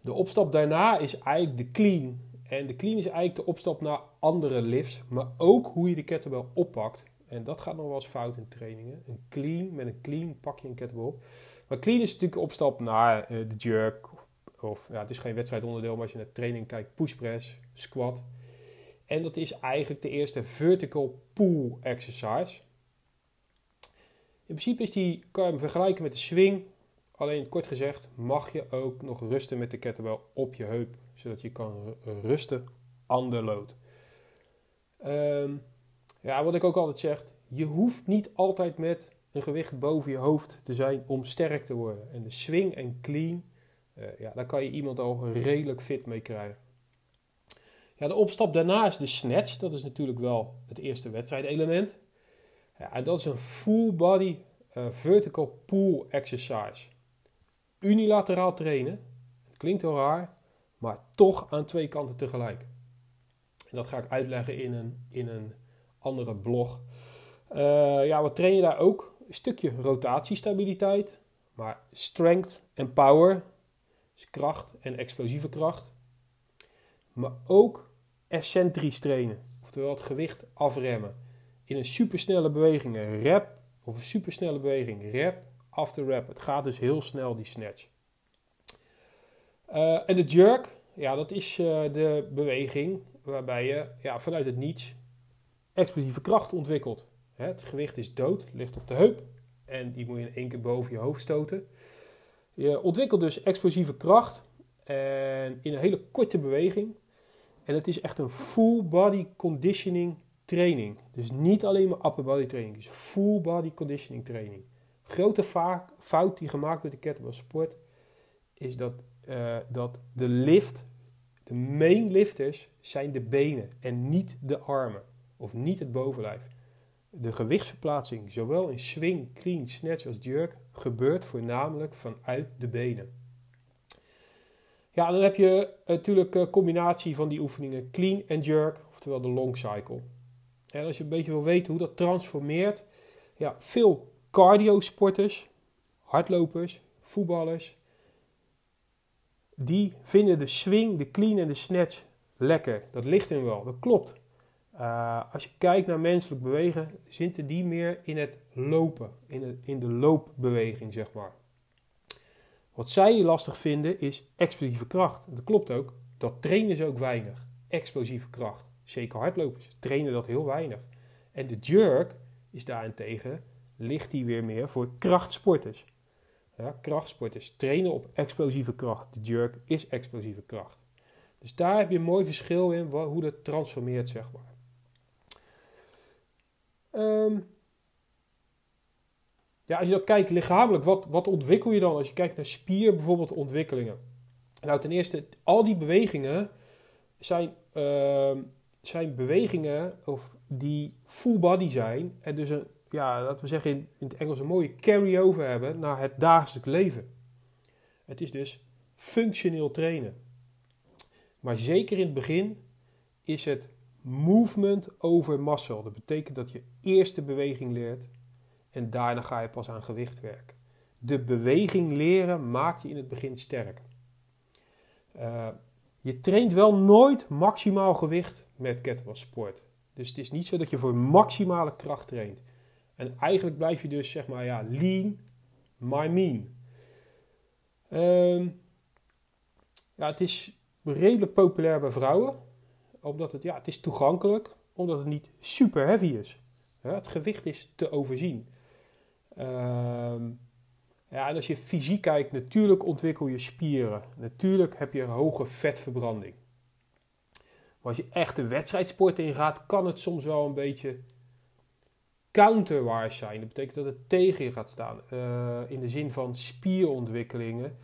De opstap daarna is eigenlijk de clean. En de clean is eigenlijk de opstap naar andere lifts, maar ook hoe je de kettlebell oppakt. En dat gaat nog wel eens fout in trainingen. Een clean, met een clean pak je een kettlebell op. Maar clean is natuurlijk een opstap naar uh, de jerk. Of, of, ja, het is geen wedstrijdonderdeel, maar als je naar training kijkt, push press, squat. En dat is eigenlijk de eerste vertical pull exercise. In principe is die, kan je hem vergelijken met de swing. Alleen kort gezegd mag je ook nog rusten met de kettlebell op je heup. Zodat je kan rusten under load. Ehm, ja, wat ik ook altijd zeg. Je hoeft niet altijd met een gewicht boven je hoofd te zijn om sterk te worden. En de swing en clean, uh, ja, daar kan je iemand al redelijk fit mee krijgen. Ja, de opstap daarna is de snatch. Dat is natuurlijk wel het eerste wedstrijdelement. Ja, en dat is een full body uh, vertical pull exercise. Unilateraal trainen. Het klinkt heel raar, maar toch aan twee kanten tegelijk. En dat ga ik uitleggen in een, in een andere blog. Uh, ja, wat train je daar ook? Een stukje rotatiestabiliteit, maar strength en power, dus kracht en explosieve kracht. Maar ook excentrisch trainen, oftewel het gewicht afremmen. In een supersnelle beweging, een rep of een supersnelle beweging, rep after rep. Het gaat dus heel snel, die snatch. Uh, en de jerk, ja, dat is uh, de beweging waarbij je ja, vanuit het niets explosieve kracht ontwikkelt. Het gewicht is dood, ligt op de heup en die moet je in één keer boven je hoofd stoten. Je ontwikkelt dus explosieve kracht en in een hele korte beweging. En het is echt een full body conditioning training. Dus niet alleen maar upper body training, is full body conditioning training. Grote fout die gemaakt wordt in kettlebell sport is dat, uh, dat de lift, de main lifters zijn de benen en niet de armen of niet het bovenlijf. De gewichtsverplaatsing, zowel in swing, clean, snatch als jerk, gebeurt voornamelijk vanuit de benen. Ja, dan heb je natuurlijk een combinatie van die oefeningen clean en jerk, oftewel de long cycle. En als je een beetje wil weten hoe dat transformeert, ja, veel cardio-sporters, hardlopers, voetballers, die vinden de swing, de clean en de snatch lekker. Dat ligt in wel, dat klopt. Uh, als je kijkt naar menselijk bewegen, zitten die meer in het lopen, in, het, in de loopbeweging, zeg maar. Wat zij lastig vinden is explosieve kracht. Dat klopt ook, dat trainen ze ook weinig. Explosieve kracht. Zeker hardlopers trainen dat heel weinig. En de jerk is daarentegen, ligt die weer meer voor krachtsporters. Ja, krachtsporters trainen op explosieve kracht. De jerk is explosieve kracht. Dus daar heb je een mooi verschil in hoe dat transformeert, zeg maar. Um, ja, als je dan kijkt lichamelijk, wat, wat ontwikkel je dan? Als je kijkt naar spier bijvoorbeeld ontwikkelingen. Nou, ten eerste, al die bewegingen zijn, uh, zijn bewegingen of die full body zijn. En dus een, ja, laten we zeggen in, in het Engels een mooie carry-over hebben naar het dagelijks leven. Het is dus functioneel trainen. Maar zeker in het begin is het movement over muscle. Dat betekent dat je eerst de beweging leert en daarna ga je pas aan gewicht werken. De beweging leren maakt je in het begin sterk. Uh, je traint wel nooit maximaal gewicht met kettlebell sport. Dus het is niet zo dat je voor maximale kracht traint. En eigenlijk blijf je dus zeg maar ja, lean, my mean. Ehm, ja, het is redelijk populair bij vrouwen. Omdat het, ja, het is toegankelijk. Omdat het niet super heavy is. Ja, het gewicht is te overzien. Ehm, ja, en als je fysiek kijkt, natuurlijk ontwikkel je spieren. Natuurlijk heb je een hoge vetverbranding. Maar als je echt de wedstrijdsport ingaat, kan het soms wel een beetje counterwise zijn. Dat betekent dat het tegen je gaat staan. Uh, in de zin van spierontwikkelingen.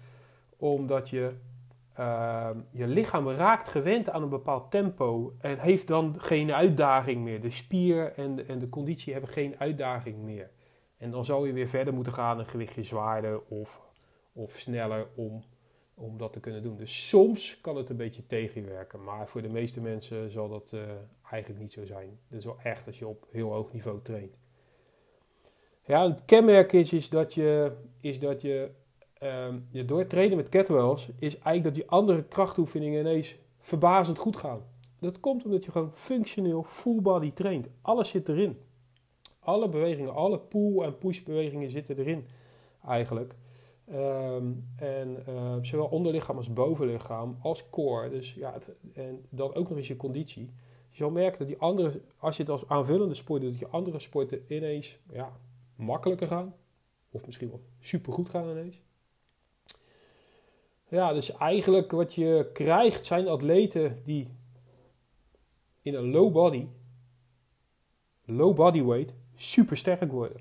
Omdat je uh, je lichaam raakt gewend aan een bepaald tempo. En heeft dan geen uitdaging meer. De spier en en de conditie hebben geen uitdaging meer. En dan zal je weer verder moeten gaan, een gewichtje zwaarder of, of sneller om, om dat te kunnen doen. Dus soms kan het een beetje tegenwerken, maar voor de meeste mensen zal dat uh, eigenlijk niet zo zijn. Dat is wel echt als je op heel hoog niveau traint. Ja, het kenmerk is, is dat je, is dat je, um, je door trainen met kettlebells, is eigenlijk dat je andere krachtoefeningen ineens verbazend goed gaan. Dat komt omdat je gewoon functioneel full body traint. Alles zit erin. Alle bewegingen, alle pull- en push-bewegingen zitten erin eigenlijk. Ehm, en uh, zowel onderlichaam als bovenlichaam als core. Dus ja, het, en dan ook nog eens je conditie. Je zal merken dat die andere, als je het als aanvullende sport doet, dat je andere sporten ineens ja, makkelijker gaan. Of misschien wel supergoed gaan ineens. Ja, dus eigenlijk wat je krijgt zijn atleten die in een low body, low body weight, super sterk worden.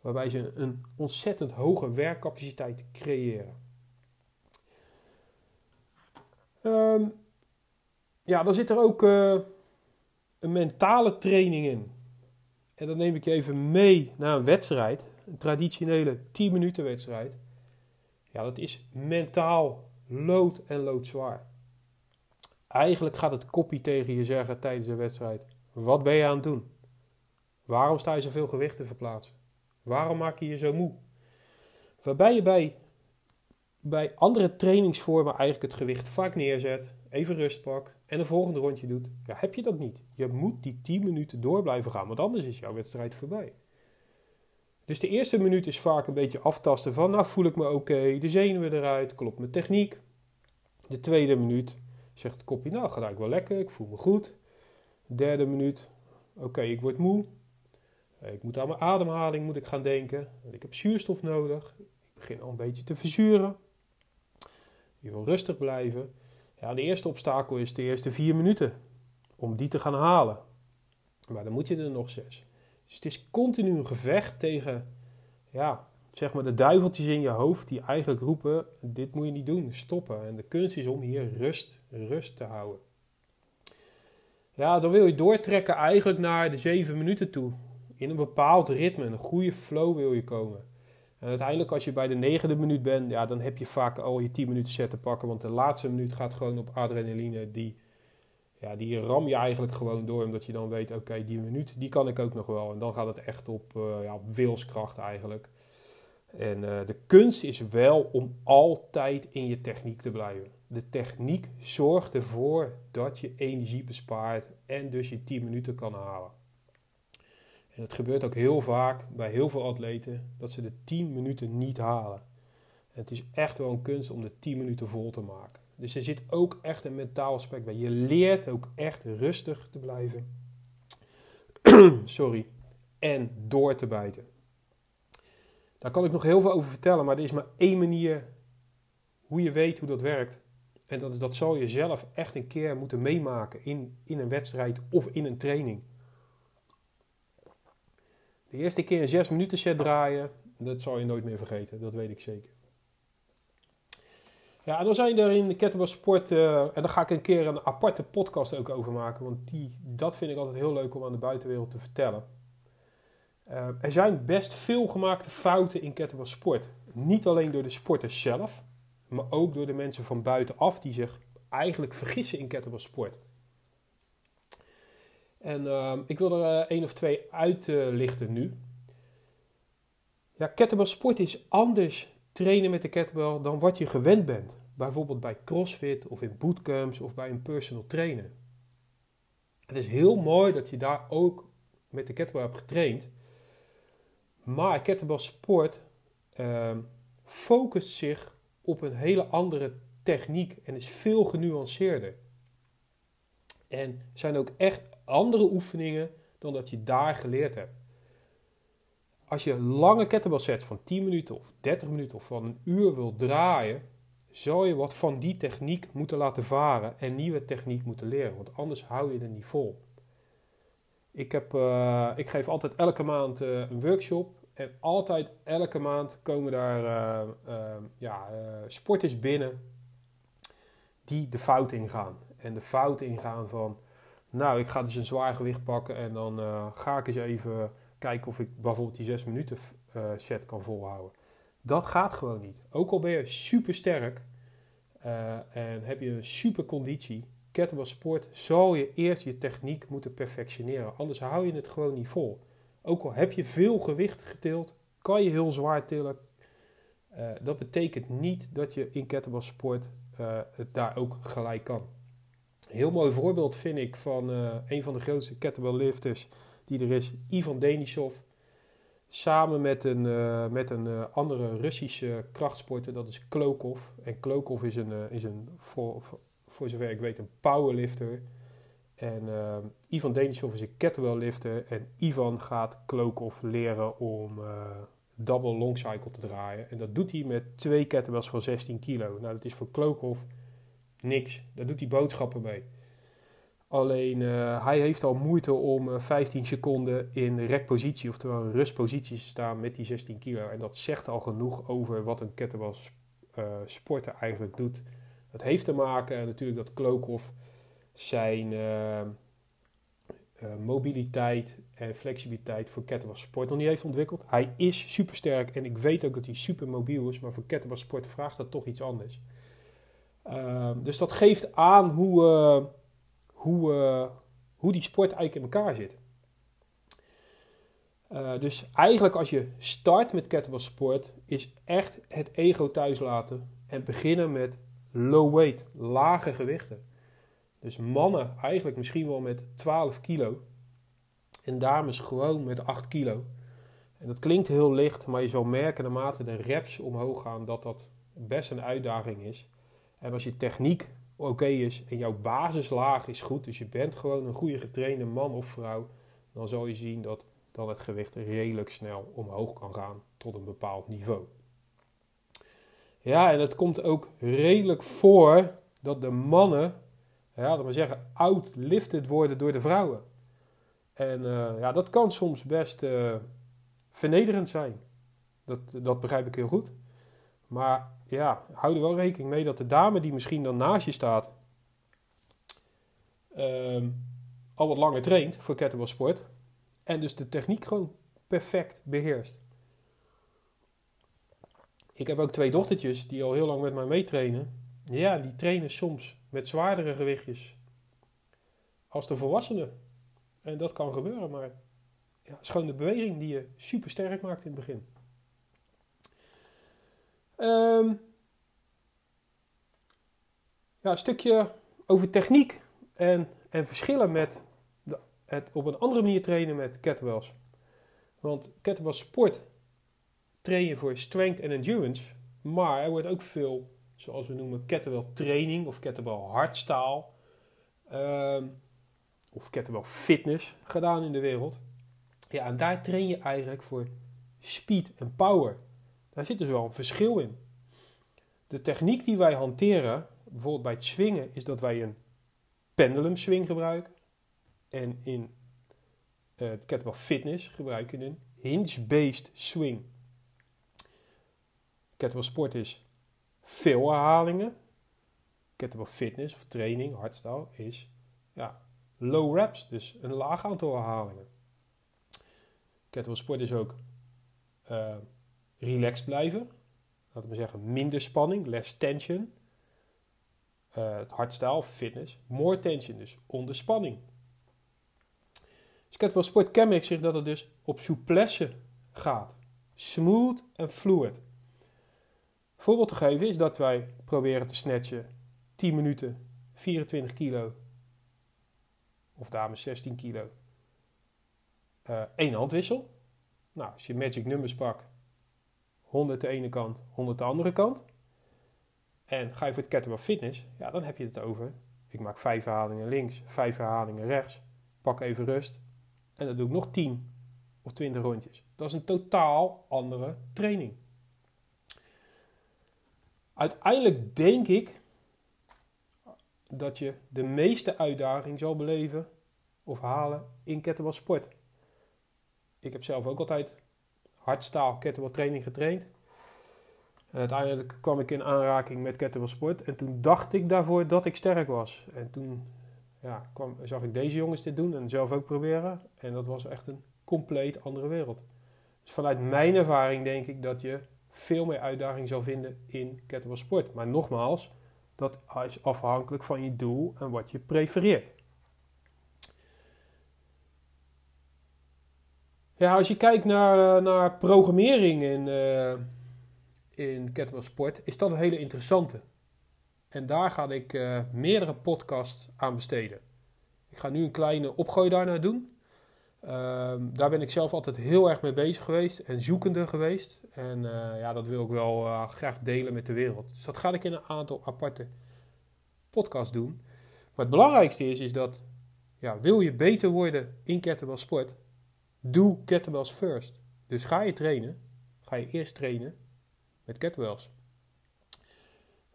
Waarbij ze een ontzettend hoge werkcapaciteit creëren. Um, ja, dan zit er ook uh, een mentale training in. En dan neem ik je even mee naar een wedstrijd. Een traditionele 10 minuten wedstrijd. Ja, dat is mentaal lood en loodzwaar. Eigenlijk gaat het kopie tegen je zeggen tijdens de wedstrijd. Wat ben je aan het doen? Waarom sta je zoveel gewicht te verplaatsen? Waarom maak je je zo moe? Waarbij je bij, bij andere trainingsvormen eigenlijk het gewicht vaak neerzet, even rust pakt en een volgende rondje doet. Ja, heb je dat niet? Je moet die 10 minuten door blijven gaan, want anders is jouw wedstrijd voorbij. Dus de eerste minuut is vaak een beetje aftasten van, nou voel ik me oké, de zenuwen eruit, klopt mijn techniek. De tweede minuut zegt het kopje, nou ga ik wel lekker, ik voel me goed. De derde minuut, oké, ik word moe, ik moet aan mijn ademhaling moet ik gaan denken. Ik heb zuurstof nodig. Ik begin al een beetje te verzuren. Je wil rustig blijven. Ja, de eerste obstakel is de eerste vier minuten. Om die te gaan halen. Maar dan moet je er nog zes. Dus het is continu een gevecht tegen, ja, zeg maar de duiveltjes in je hoofd die eigenlijk roepen: dit moet je niet doen, stoppen. En de kunst is om hier rust, rust te houden. Ja, dan wil je doortrekken eigenlijk naar de zeven minuten toe in een bepaald ritme, een goede flow wil je komen. En uiteindelijk als je bij de negende minuut bent, ja, dan heb je vaak al je 10 minuten set te pakken. Want de laatste minuut gaat gewoon op adrenaline. Die, ja, die ram je eigenlijk gewoon door. Omdat je dan weet, oké, die minuut, die kan ik ook nog wel. En dan gaat het echt op, uh, ja, op wilskracht eigenlijk. En uh, de kunst is wel om altijd in je techniek te blijven. De techniek zorgt ervoor dat je energie bespaart en dus je 10 minuten kan halen. En het gebeurt ook heel vaak bij heel veel atleten dat ze de 10 minuten niet halen. En het is echt wel een kunst om de 10 minuten vol te maken. Dus er zit ook echt een mentaal aspect bij. Je leert ook echt rustig te blijven. Sorry. En door te bijten. Daar kan ik nog heel veel over vertellen, maar er is maar één manier hoe je weet hoe dat werkt. En dat, dat zal je zelf echt een keer moeten meemaken in, in een wedstrijd of in een training. De eerste keer een 6 minuten set draaien, dat zal je nooit meer vergeten. Dat weet ik zeker. Ja, en dan zijn er in de kettlebell sport, uh, en daar ga ik een keer een aparte podcast ook over maken, want die, dat vind ik altijd heel leuk om aan de buitenwereld te vertellen. Uh, er zijn best veel gemaakte fouten in kettlebell sport. Niet alleen door de sporters zelf, maar ook door de mensen van buitenaf die zich eigenlijk vergissen in kettlebell sport. En uh, ik wil er uh, één of twee uitlichten nu. Ja, kettlebell sport is anders trainen met de kettlebell dan wat je gewend bent. Bijvoorbeeld bij CrossFit of in bootcamps of bij een personal trainer. Het is heel mooi dat je daar ook met de kettlebell hebt getraind. Maar kettlebell sport uh, focust zich op een hele andere techniek en is veel genuanceerder. En zijn ook echt andere oefeningen dan dat je daar geleerd hebt. Als je lange kettlebell sets van 10 minuten of 30 minuten of van een uur wil draaien, zou je wat van die techniek moeten laten varen en nieuwe techniek moeten leren, want anders hou je er niet vol. Ik, heb, uh, ik geef altijd elke maand uh, een workshop en altijd elke maand komen daar uh, ja, sporters binnen die de fout ingaan. En de fout ingaan van, nou ik ga dus een zwaar gewicht pakken en dan ga ik eens even kijken of ik bijvoorbeeld die 6 minuten set kan volhouden. Dat gaat gewoon niet. Ook al ben je super sterk en heb je een super conditie, kettlebell sport zal je eerst je techniek moeten perfectioneren. Anders hou je het gewoon niet vol. Ook al heb je veel gewicht getild, kan je heel zwaar tillen. Dat betekent niet dat je in kettlebell sport het daar ook gelijk kan. Heel mooi voorbeeld vind ik van uh, een van de grootste kettlebell lifters die er is, Ivan Denisov. Samen met een, met een andere Russische krachtsporter, dat is Klokov. En Klokov is een, is een voor, voor zover ik weet, een powerlifter. En Ivan Denisov is een kettlebell lifter. En Ivan gaat Klokov leren om double long cycle te draaien. En dat doet hij met twee kettlebells van 16 kilo. Nou, dat is voor Klokov niks. Daar doet hij boodschappen mee. Alleen uh, hij heeft al moeite om 15 seconden in rekpositie, oftewel een rustpositie te staan met die 16 kilo. En dat zegt al genoeg over wat een kettlebell sporter eigenlijk doet. Dat heeft te maken natuurlijk dat Klokov zijn mobiliteit en flexibiliteit voor kettlebell sport nog niet heeft ontwikkeld. Hij is supersterk en ik weet ook dat hij super mobiel is, maar voor kettlebell sport vraagt dat toch iets anders. Uh, dus dat geeft aan hoe, uh, hoe, uh, hoe die sport eigenlijk in elkaar zit. Uh, dus eigenlijk als je start met kettlebell sport, is echt het ego thuis laten en beginnen met low weight, lage gewichten. Dus mannen eigenlijk misschien wel met 12 kilo. En dames gewoon met 8 kilo. En dat klinkt heel licht, maar je zal merken naarmate de reps omhoog gaan dat dat best een uitdaging is. En als je techniek oké is en jouw basislaag is goed, dus je bent gewoon een goede getrainde man of vrouw, dan zal je zien dat dan het gewicht redelijk snel omhoog kan gaan tot een bepaald niveau. Ja, en het komt ook redelijk voor dat de mannen, ja, maar zeggen, outlifted worden door de vrouwen. En uh, ja, dat kan soms best uh, vernederend zijn. Dat, dat begrijp ik heel goed. Maar ja, hou er wel rekening mee dat de dame die misschien dan naast je staat, um, al wat langer traint voor kettlebell sport. En dus de techniek gewoon perfect beheerst. Ik heb ook twee dochtertjes die al heel lang met mij meetrainen. Ja, die trainen soms met zwaardere gewichtjes als de volwassenen. En dat kan gebeuren, maar ja, het is gewoon de beweging die je super sterk maakt in het begin. Um, ja, een stukje over techniek en, en verschillen met het op een andere manier trainen met kettlebells. Want kettlebell sport train je voor strength en endurance. Maar er wordt ook veel, zoals we noemen, kettlebell training of kettlebell hardstyle. Um, of kettlebell fitness gedaan in de wereld. Ja, en daar train je eigenlijk voor speed en power. Daar zit dus wel een verschil in. De techniek die wij hanteren, bijvoorbeeld bij het swingen, is dat wij een pendulum swing gebruiken. En in uh, kettlebell fitness gebruiken een hinge-based swing. Kettlebell sport is veel herhalingen. Kettlebell fitness of training, hardstyle, is ja, low reps, dus een laag aantal herhalingen. Kettlebell sport is ook uh, relaxed blijven. Laten we zeggen minder spanning, less tension. Uh, hardstyle, fitness, more tension, dus onder spanning. Dus kettlebell sport kenmerkt zich dat het dus op souplesse gaat. Smooth en fluid voorbeeld te geven is dat wij proberen te snatchen 10 minuten, 24 kilo, of dames 16 kilo, uh, één handwissel. Nou, als je magic numbers pakt, 100 de ene kant, 100 de andere kant. En ga je voor het kettlebell fitness, ja, dan heb je het over. Ik maak vijf herhalingen links, vijf herhalingen rechts. Pak even rust. En dan doe ik nog 10 of 20 rondjes. Dat is een totaal andere training. Uiteindelijk denk ik dat je de meeste uitdaging zal beleven of halen in kettlebell sport. Ik heb zelf ook altijd hardstaal kettlebell training getraind. Uiteindelijk kwam ik in aanraking met kettlebell sport. En toen dacht ik daarvoor dat ik sterk was. En toen ja, kwam, zag ik deze jongens dit doen en zelf ook proberen. En dat was echt een compleet andere wereld. Dus vanuit mijn ervaring denk ik dat je veel meer uitdaging zal vinden in kettlebell sport. Maar nogmaals, dat is afhankelijk van je doel en wat je prefereert. Ja, als je kijkt naar, eh, naar programmering in, uh, in kettlebell sport, is dat een hele interessante. En daar ga ik uh, meerdere podcasts aan besteden. Ik ga nu een kleine opgooi daarnaar doen. Ehm, daar ben ik zelf altijd heel erg mee bezig geweest en zoekende geweest. En ja, dat wil ik wel graag delen met de wereld. Dus dat ga ik in een aantal aparte podcasts doen. Maar het belangrijkste is, is dat ja, wil je beter worden in kettlebell sport, doe kettlebells first. Dus ga je trainen, ga je eerst trainen met kettlebells.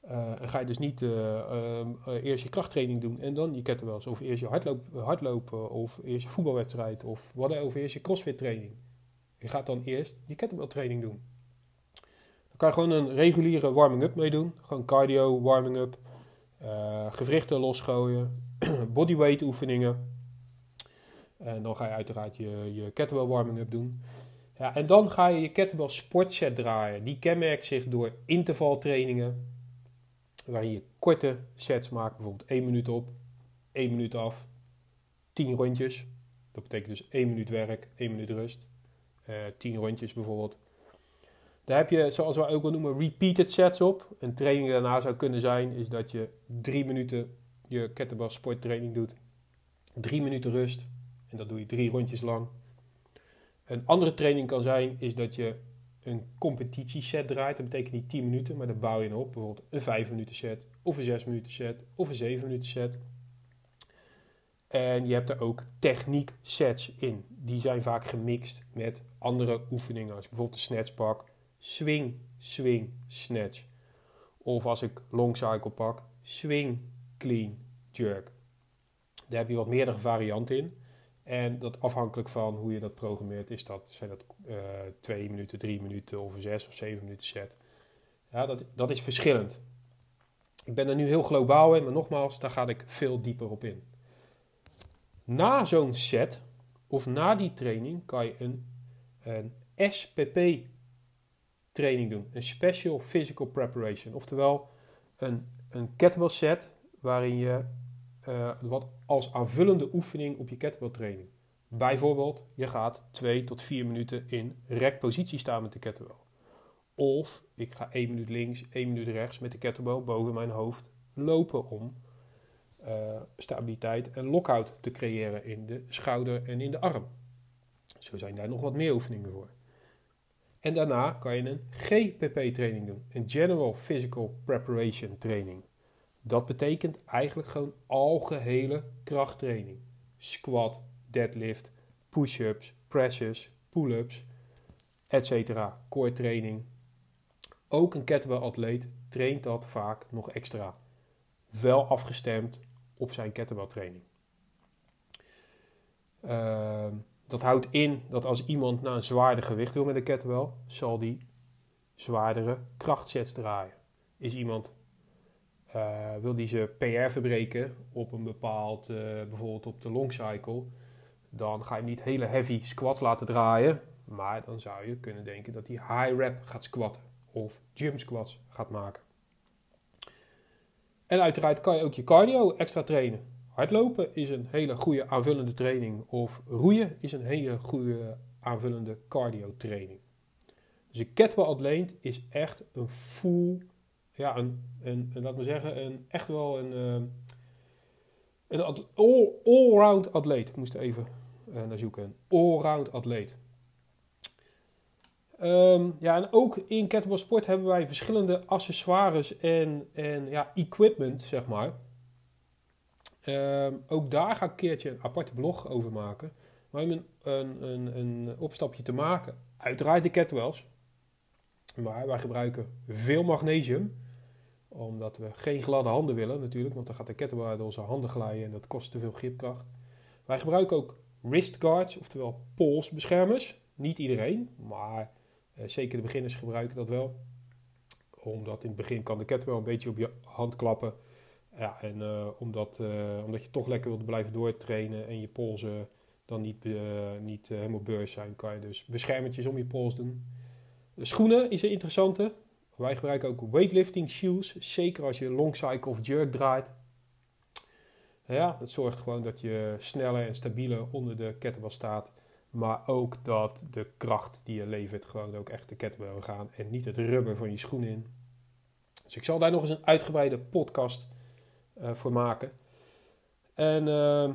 Uh, en ga je dus niet uh, uh, eerst je krachttraining doen en dan je kettlebells. Of eerst je hardloop, hardlopen of eerst je voetbalwedstrijd of wat of eerst je crossfit training. Je gaat dan eerst je kettlebell training doen. Dan kan je gewoon een reguliere warming-up mee doen. Gewoon cardio, warming-up, gewrichten losgooien, bodyweight oefeningen. En dan ga je uiteraard je, je kettlebell warming-up doen. Ja, en dan ga je je kettlebell sportset draaien. Die kenmerkt zich door intervaltrainingen waarin je korte sets maakt, bijvoorbeeld 1 minuut op, 1 minuut af, 10 rondjes. Dat betekent dus 1 minuut werk, 1 minuut rust, uh, eh, 10 rondjes bijvoorbeeld. Daar heb je, zoals we ook wel noemen, repeated sets op. Een training daarna zou kunnen zijn, is dat je 3 minuten je kettlebell sporttraining doet, 3 minuten rust en dat doe je 3 rondjes lang. Een andere training kan zijn, is dat je een competitieset draait. Dat betekent niet 10 minuten, maar dan bouw je op. Bijvoorbeeld een 5 minuten set, of een 6 minuten set, of een 7 minuten set. En je hebt er ook techniek sets in. Die zijn vaak gemixt met andere oefeningen. Als je bijvoorbeeld de snatch pak, swing, swing, snatch. Of als ik long cycle pak, swing, clean, jerk. Daar heb je wat meerdere varianten in. En dat afhankelijk van hoe je dat programmeert, is dat, zijn dat uh, twee minuten, drie minuten of zes of zeven minuten set. Ja, dat, dat is verschillend. Ik ben er nu heel globaal in, maar nogmaals, daar ga ik veel dieper op in. Na zo'n set, of na die training, kan je een, een SPP training doen. Een Special Physical Preparation. Oftewel een, een kettlebell set waarin je uh, wat als aanvullende oefening op je kettlebell training. Bijvoorbeeld, je gaat 2 tot 4 minuten in rekpositie staan met de kettlebell. Of ik ga 1 minuut links, 1 minuut rechts met de kettlebell boven mijn hoofd lopen om uh, stabiliteit en lockout te creëren in de schouder en in de arm. Zo zijn daar nog wat meer oefeningen voor. En daarna kan je een GPP-training doen, een General Physical Preparation Training. Dat betekent eigenlijk gewoon algehele krachttraining. Squat, deadlift, push-ups, presses, pull-ups, etc. Core training. Ook een kettlebell atleet traint dat vaak nog extra. Wel afgestemd op zijn kettlebell training. Uh, dat houdt in dat als iemand naar een zwaarder gewicht wil met een kettlebell, zal die zwaardere krachtsets draaien. Is iemand wil die ze PR verbreken op een bepaald, uh, bijvoorbeeld op de long cycle, dan ga je niet hele heavy squats laten draaien, maar dan zou je kunnen denken dat hij high rep gaat squatten of jump squats gaat maken. En uiteraard kan je ook je cardio extra trainen. Hardlopen is een hele goede aanvullende training of roeien is een hele goede aanvullende cardio training. Dus een kettlebell is echt een full ja, een, een, laat me zeggen, een, echt wel een, uh, een all, all-round atleet. Ik moest even uh, naar zoeken. Een all-round atleet. Ehm, ja, en ook in kettlebell sport hebben wij verschillende accessoires en, en ja, equipment, zeg maar. Ehm, ook daar ga ik een keertje een aparte blog over maken. Maar om een, een, een, een opstapje te maken. Uiteraard de kettlebells. Maar wij gebruiken veel magnesium. Omdat we geen gladde handen willen natuurlijk. Want dan gaat de kettlebell uit onze handen glijden en dat kost te veel gripkracht. Wij gebruiken ook wrist guards, oftewel polsbeschermers. Niet iedereen, maar uh, zeker de beginners gebruiken dat wel. Omdat in het begin kan de kettlebell een beetje op je hand klappen. Ja, en uh, omdat, uh, omdat je toch lekker wilt blijven doortrainen en je polsen dan niet, niet helemaal beurs zijn, kan je dus beschermertjes om je pols doen. Schoenen is een interessante. Wij gebruiken ook weightlifting shoes, zeker als je long cycle of jerk draait. Ja, dat zorgt gewoon dat je sneller en stabieler onder de kettlebell staat. Maar ook dat de kracht die je levert gewoon ook echt de kettlebell gaan en niet het rubber van je schoen in. Dus ik zal daar nog eens een uitgebreide podcast uh, voor maken. En uh,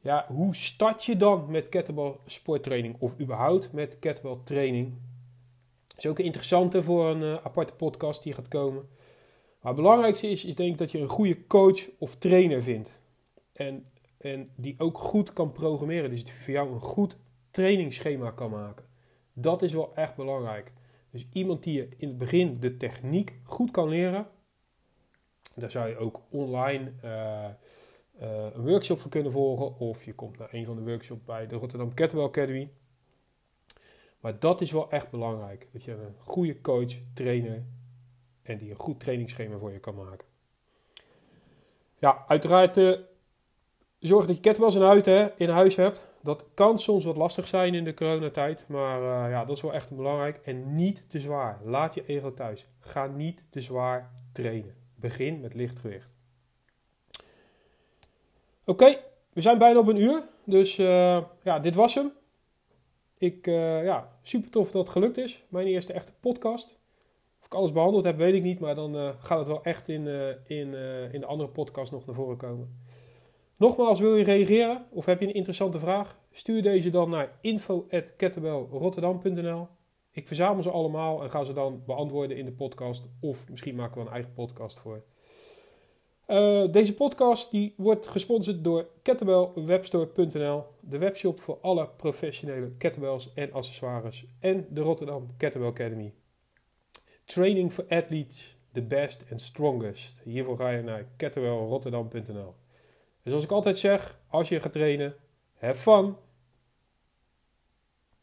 ja, hoe start je dan met kettlebell sporttraining of überhaupt met kettlebell training? Is ook een interessante voor een uh, aparte podcast die gaat komen. Maar het belangrijkste is, is denk ik dat je een goede coach of trainer vindt. En, en die ook goed kan programmeren. Dus die voor jou een goed trainingsschema kan maken. Dat is wel echt belangrijk. Dus iemand die je in het begin de techniek goed kan leren. Daar zou je ook online uh, uh, een workshop voor kunnen volgen. Of je komt naar een van de workshops bij de Rotterdam Kettlebell Academy. Maar dat is wel echt belangrijk. Dat je een goede coach, trainer en die een goed trainingsschema voor je kan maken. Ja, uiteraard uh, zorg dat je kettlebells in in huis hebt. Dat kan soms wat lastig zijn in de coronatijd, maar uh, ja, dat is wel echt belangrijk. En niet te zwaar. Laat je ego thuis. Ga niet te zwaar trainen. Begin met licht gewicht. Oké, we zijn bijna op een uur. Dus uh, ja, dit was hem. Ik, uh, ja, super tof dat het gelukt is. Mijn eerste echte podcast. Of ik alles behandeld heb, weet ik niet. Maar dan uh, gaat het wel echt in, in, in de andere podcast nog naar voren komen. Nogmaals, wil je reageren of heb je een interessante vraag? Stuur deze dan naar info.kettlebellrotterdam.nl Ik verzamel ze allemaal en ga ze dan beantwoorden in de podcast. Of misschien maken we een eigen podcast voor. Uh, deze podcast die wordt gesponsord door kettlebellwebstore.nl, de webshop voor alle professionele kettlebells en accessoires en de Rotterdam Kettlebell Academy. Training for athletes, the best and strongest. Hiervoor ga je naar kettlebellrotterdam.nl. Dus zoals ik altijd zeg, als je gaat trainen, have fun.